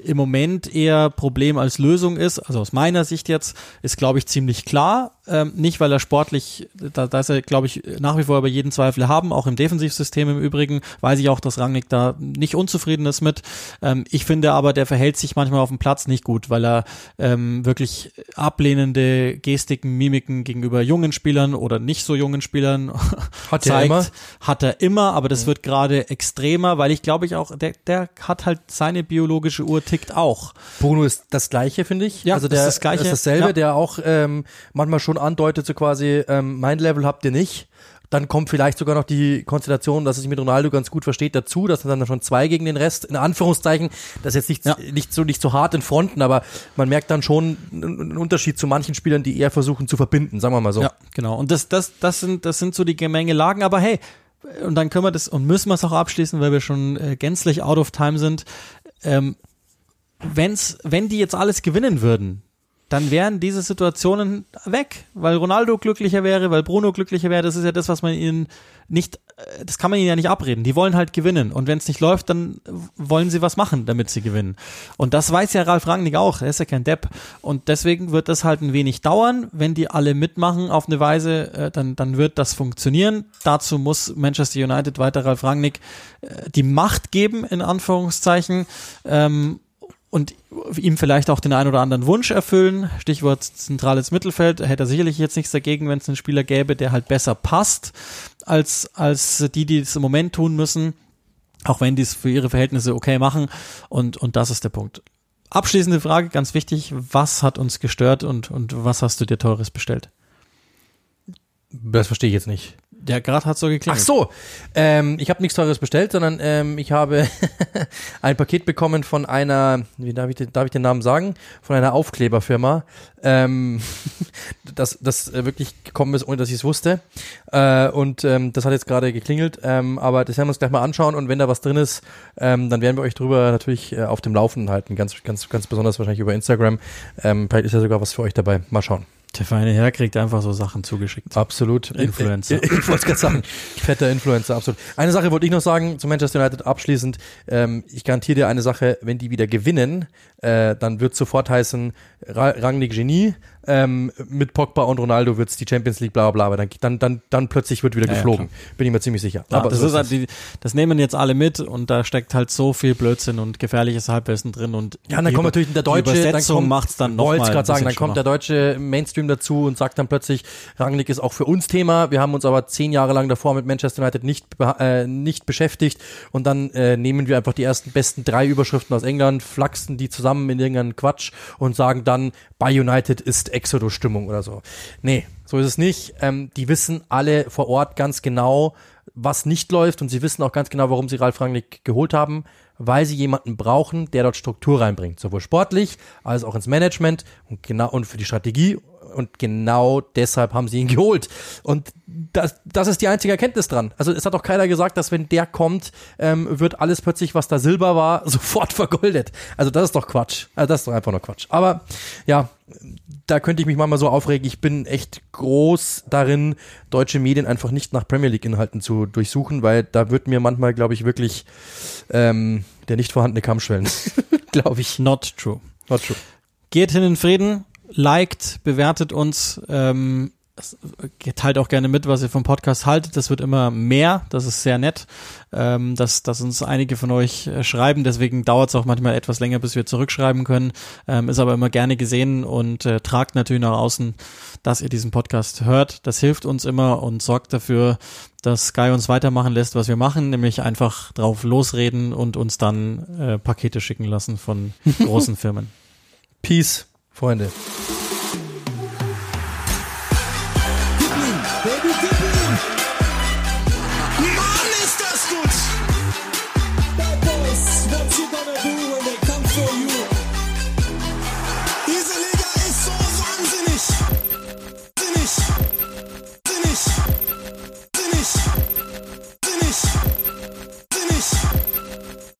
im Moment eher Problem als Lösung ist. Also aus meiner Sicht jetzt ist, glaube ich, ziemlich klar ähm, nicht weil er sportlich, da, da ist er, glaube ich, nach wie vor über jeden Zweifel haben, auch im Defensivsystem im Übrigen, weiß ich auch, dass Rangnick da nicht unzufrieden ist mit. Ähm, ich finde aber, der verhält sich manchmal auf dem Platz nicht gut, weil er ähm, wirklich ablehnende Gestiken, Mimiken gegenüber jungen Spielern oder nicht so jungen Spielern Hat zeigt. er immer. Hat er immer, aber das wird gerade extremer, weil ich glaube ich auch, der, der hat halt seine biologische Uhr tickt auch. Bruno ist das Gleiche, finde ich. Ja, also ist der das Gleiche. ist dasselbe, Ja. der auch ähm, manchmal schon andeutet, so quasi, ähm, mein Level habt ihr nicht. Dann kommt vielleicht sogar noch die Konstellation, dass er sich mit Ronaldo ganz gut versteht, dazu, dass er dann schon zwei gegen den Rest, in Anführungszeichen, das ist jetzt nicht, Ja. nicht so nicht so hart in Fronten, aber man merkt dann schon einen einen Unterschied zu manchen Spielern, die eher versuchen zu verbinden, sagen wir mal so. Ja, genau. Und das, das, das sind, das sind so die Gemengelagen, aber hey, und dann können wir das und müssen wir es auch abschließen, weil wir schon äh, gänzlich out of time sind. Ähm, wenn's, wenn die jetzt alles gewinnen würden, dann wären diese Situationen weg, weil Ronaldo glücklicher wäre, weil Bruno glücklicher wäre. Das ist ja das, was man ihnen nicht, äh, das kann man ihnen ja nicht abreden. Die wollen halt gewinnen. Und wenn es nicht läuft, dann wollen sie was machen, damit sie gewinnen. Und das weiß ja Ralf Rangnick auch. Er ist ja kein Depp. Und deswegen wird das halt ein wenig dauern. Wenn die alle mitmachen auf eine Weise, äh, dann, dann wird das funktionieren. Dazu muss Manchester United weiter Ralf Rangnick äh, die Macht geben, in Anführungszeichen. Ähm, und ihm vielleicht auch den ein oder anderen Wunsch erfüllen. Stichwort zentrales Mittelfeld. Hätte er sicherlich jetzt nichts dagegen, wenn es einen Spieler gäbe, der halt besser passt als, als die, die es im Moment tun müssen. Auch wenn die es für ihre Verhältnisse okay machen. Und, und das ist der Punkt. Abschließende Frage, ganz wichtig. Was hat uns gestört und, und was hast du dir Teures bestellt? Das verstehe ich jetzt nicht. Der gerade hat so Ach geklingelt. so, ähm, ich habe nichts Teures bestellt, sondern ähm, ich habe ein Paket bekommen von einer, wie darf ich, den, darf ich den Namen sagen? Von einer Aufkleberfirma, ähm, das, das äh, wirklich gekommen ist, ohne dass ich es wusste. Äh, und ähm, das hat jetzt gerade geklingelt, ähm, aber das werden wir uns gleich mal anschauen und wenn da was drin ist, ähm, dann werden wir euch drüber natürlich äh, auf dem Laufenden halten, ganz, ganz, ganz besonders wahrscheinlich über Instagram. Ähm, vielleicht ist ja sogar was für euch dabei. Mal schauen. Der feine Herr kriegt einfach so Sachen zugeschickt. Absolut. Influencer. Ich, ich wollte gerade sagen. Fetter Influencer, absolut. Eine Sache wollte ich noch sagen zu Manchester United abschließend. Ähm, ich garantiere dir eine Sache, wenn die wieder gewinnen, äh, dann wird sofort heißen, Ra Rangnick Genie, ähm, mit Pogba und Ronaldo wird's die Champions League, bla bla bla. Aber dann, dann, dann, plötzlich wird wieder Ja, ja, geflogen. Bin ich mir ziemlich sicher. Ja, Aber das so ist halt die, das nehmen jetzt alle mit und da steckt halt so viel Blödsinn und gefährliches Halbwissen drin und Ja, und dann kommt natürlich der die Deutsche, dann kommt, macht's dann noch wollte gerade sagen, dann kommt der deutsche Mainstream dazu und sagt dann plötzlich, Rangnick ist auch für uns Thema. Wir haben uns aber zehn Jahre lang davor mit Manchester United nicht äh, nicht beschäftigt und dann äh, nehmen wir einfach die ersten besten drei Überschriften aus England, flachsen die zusammen in irgendeinen Quatsch und sagen dann, bei United ist Exodus-Stimmung oder so. Nee, so ist es nicht. Ähm, die wissen alle vor Ort ganz genau, was nicht läuft und sie wissen auch ganz genau, warum sie Ralf Rangnick geholt haben, weil sie jemanden brauchen, der dort Struktur reinbringt, sowohl sportlich als auch ins Management und genau und für die Strategie und genau deshalb haben sie ihn geholt. Und das, das ist die einzige Erkenntnis dran. Also es hat auch keiner gesagt, dass wenn der kommt, ähm, wird alles plötzlich, was da Silber war, sofort vergoldet. Also das ist doch Quatsch. Also das ist doch einfach nur Quatsch. Aber ja, da könnte ich mich manchmal so aufregen. Ich bin echt groß darin, deutsche Medien einfach nicht nach Premier League-Inhalten zu durchsuchen, weil da wird mir manchmal, glaube ich, wirklich ähm, der nicht vorhandene Kamm schwellen. glaube ich. not true. Not true. Geht hin in Frieden, liked, bewertet uns, ähm, teilt auch gerne mit, was ihr vom Podcast haltet. Das wird immer mehr. Das ist sehr nett, ähm, dass, dass uns einige von euch äh, schreiben. Deswegen dauert es auch manchmal etwas länger, bis wir zurückschreiben können. Ähm, ist aber immer gerne gesehen und äh, tragt natürlich nach außen, dass ihr diesen Podcast hört. Das hilft uns immer und sorgt dafür, dass Sky uns weitermachen lässt, was wir machen, nämlich einfach drauf losreden und uns dann äh, Pakete schicken lassen von großen Firmen. Peace, Freunde.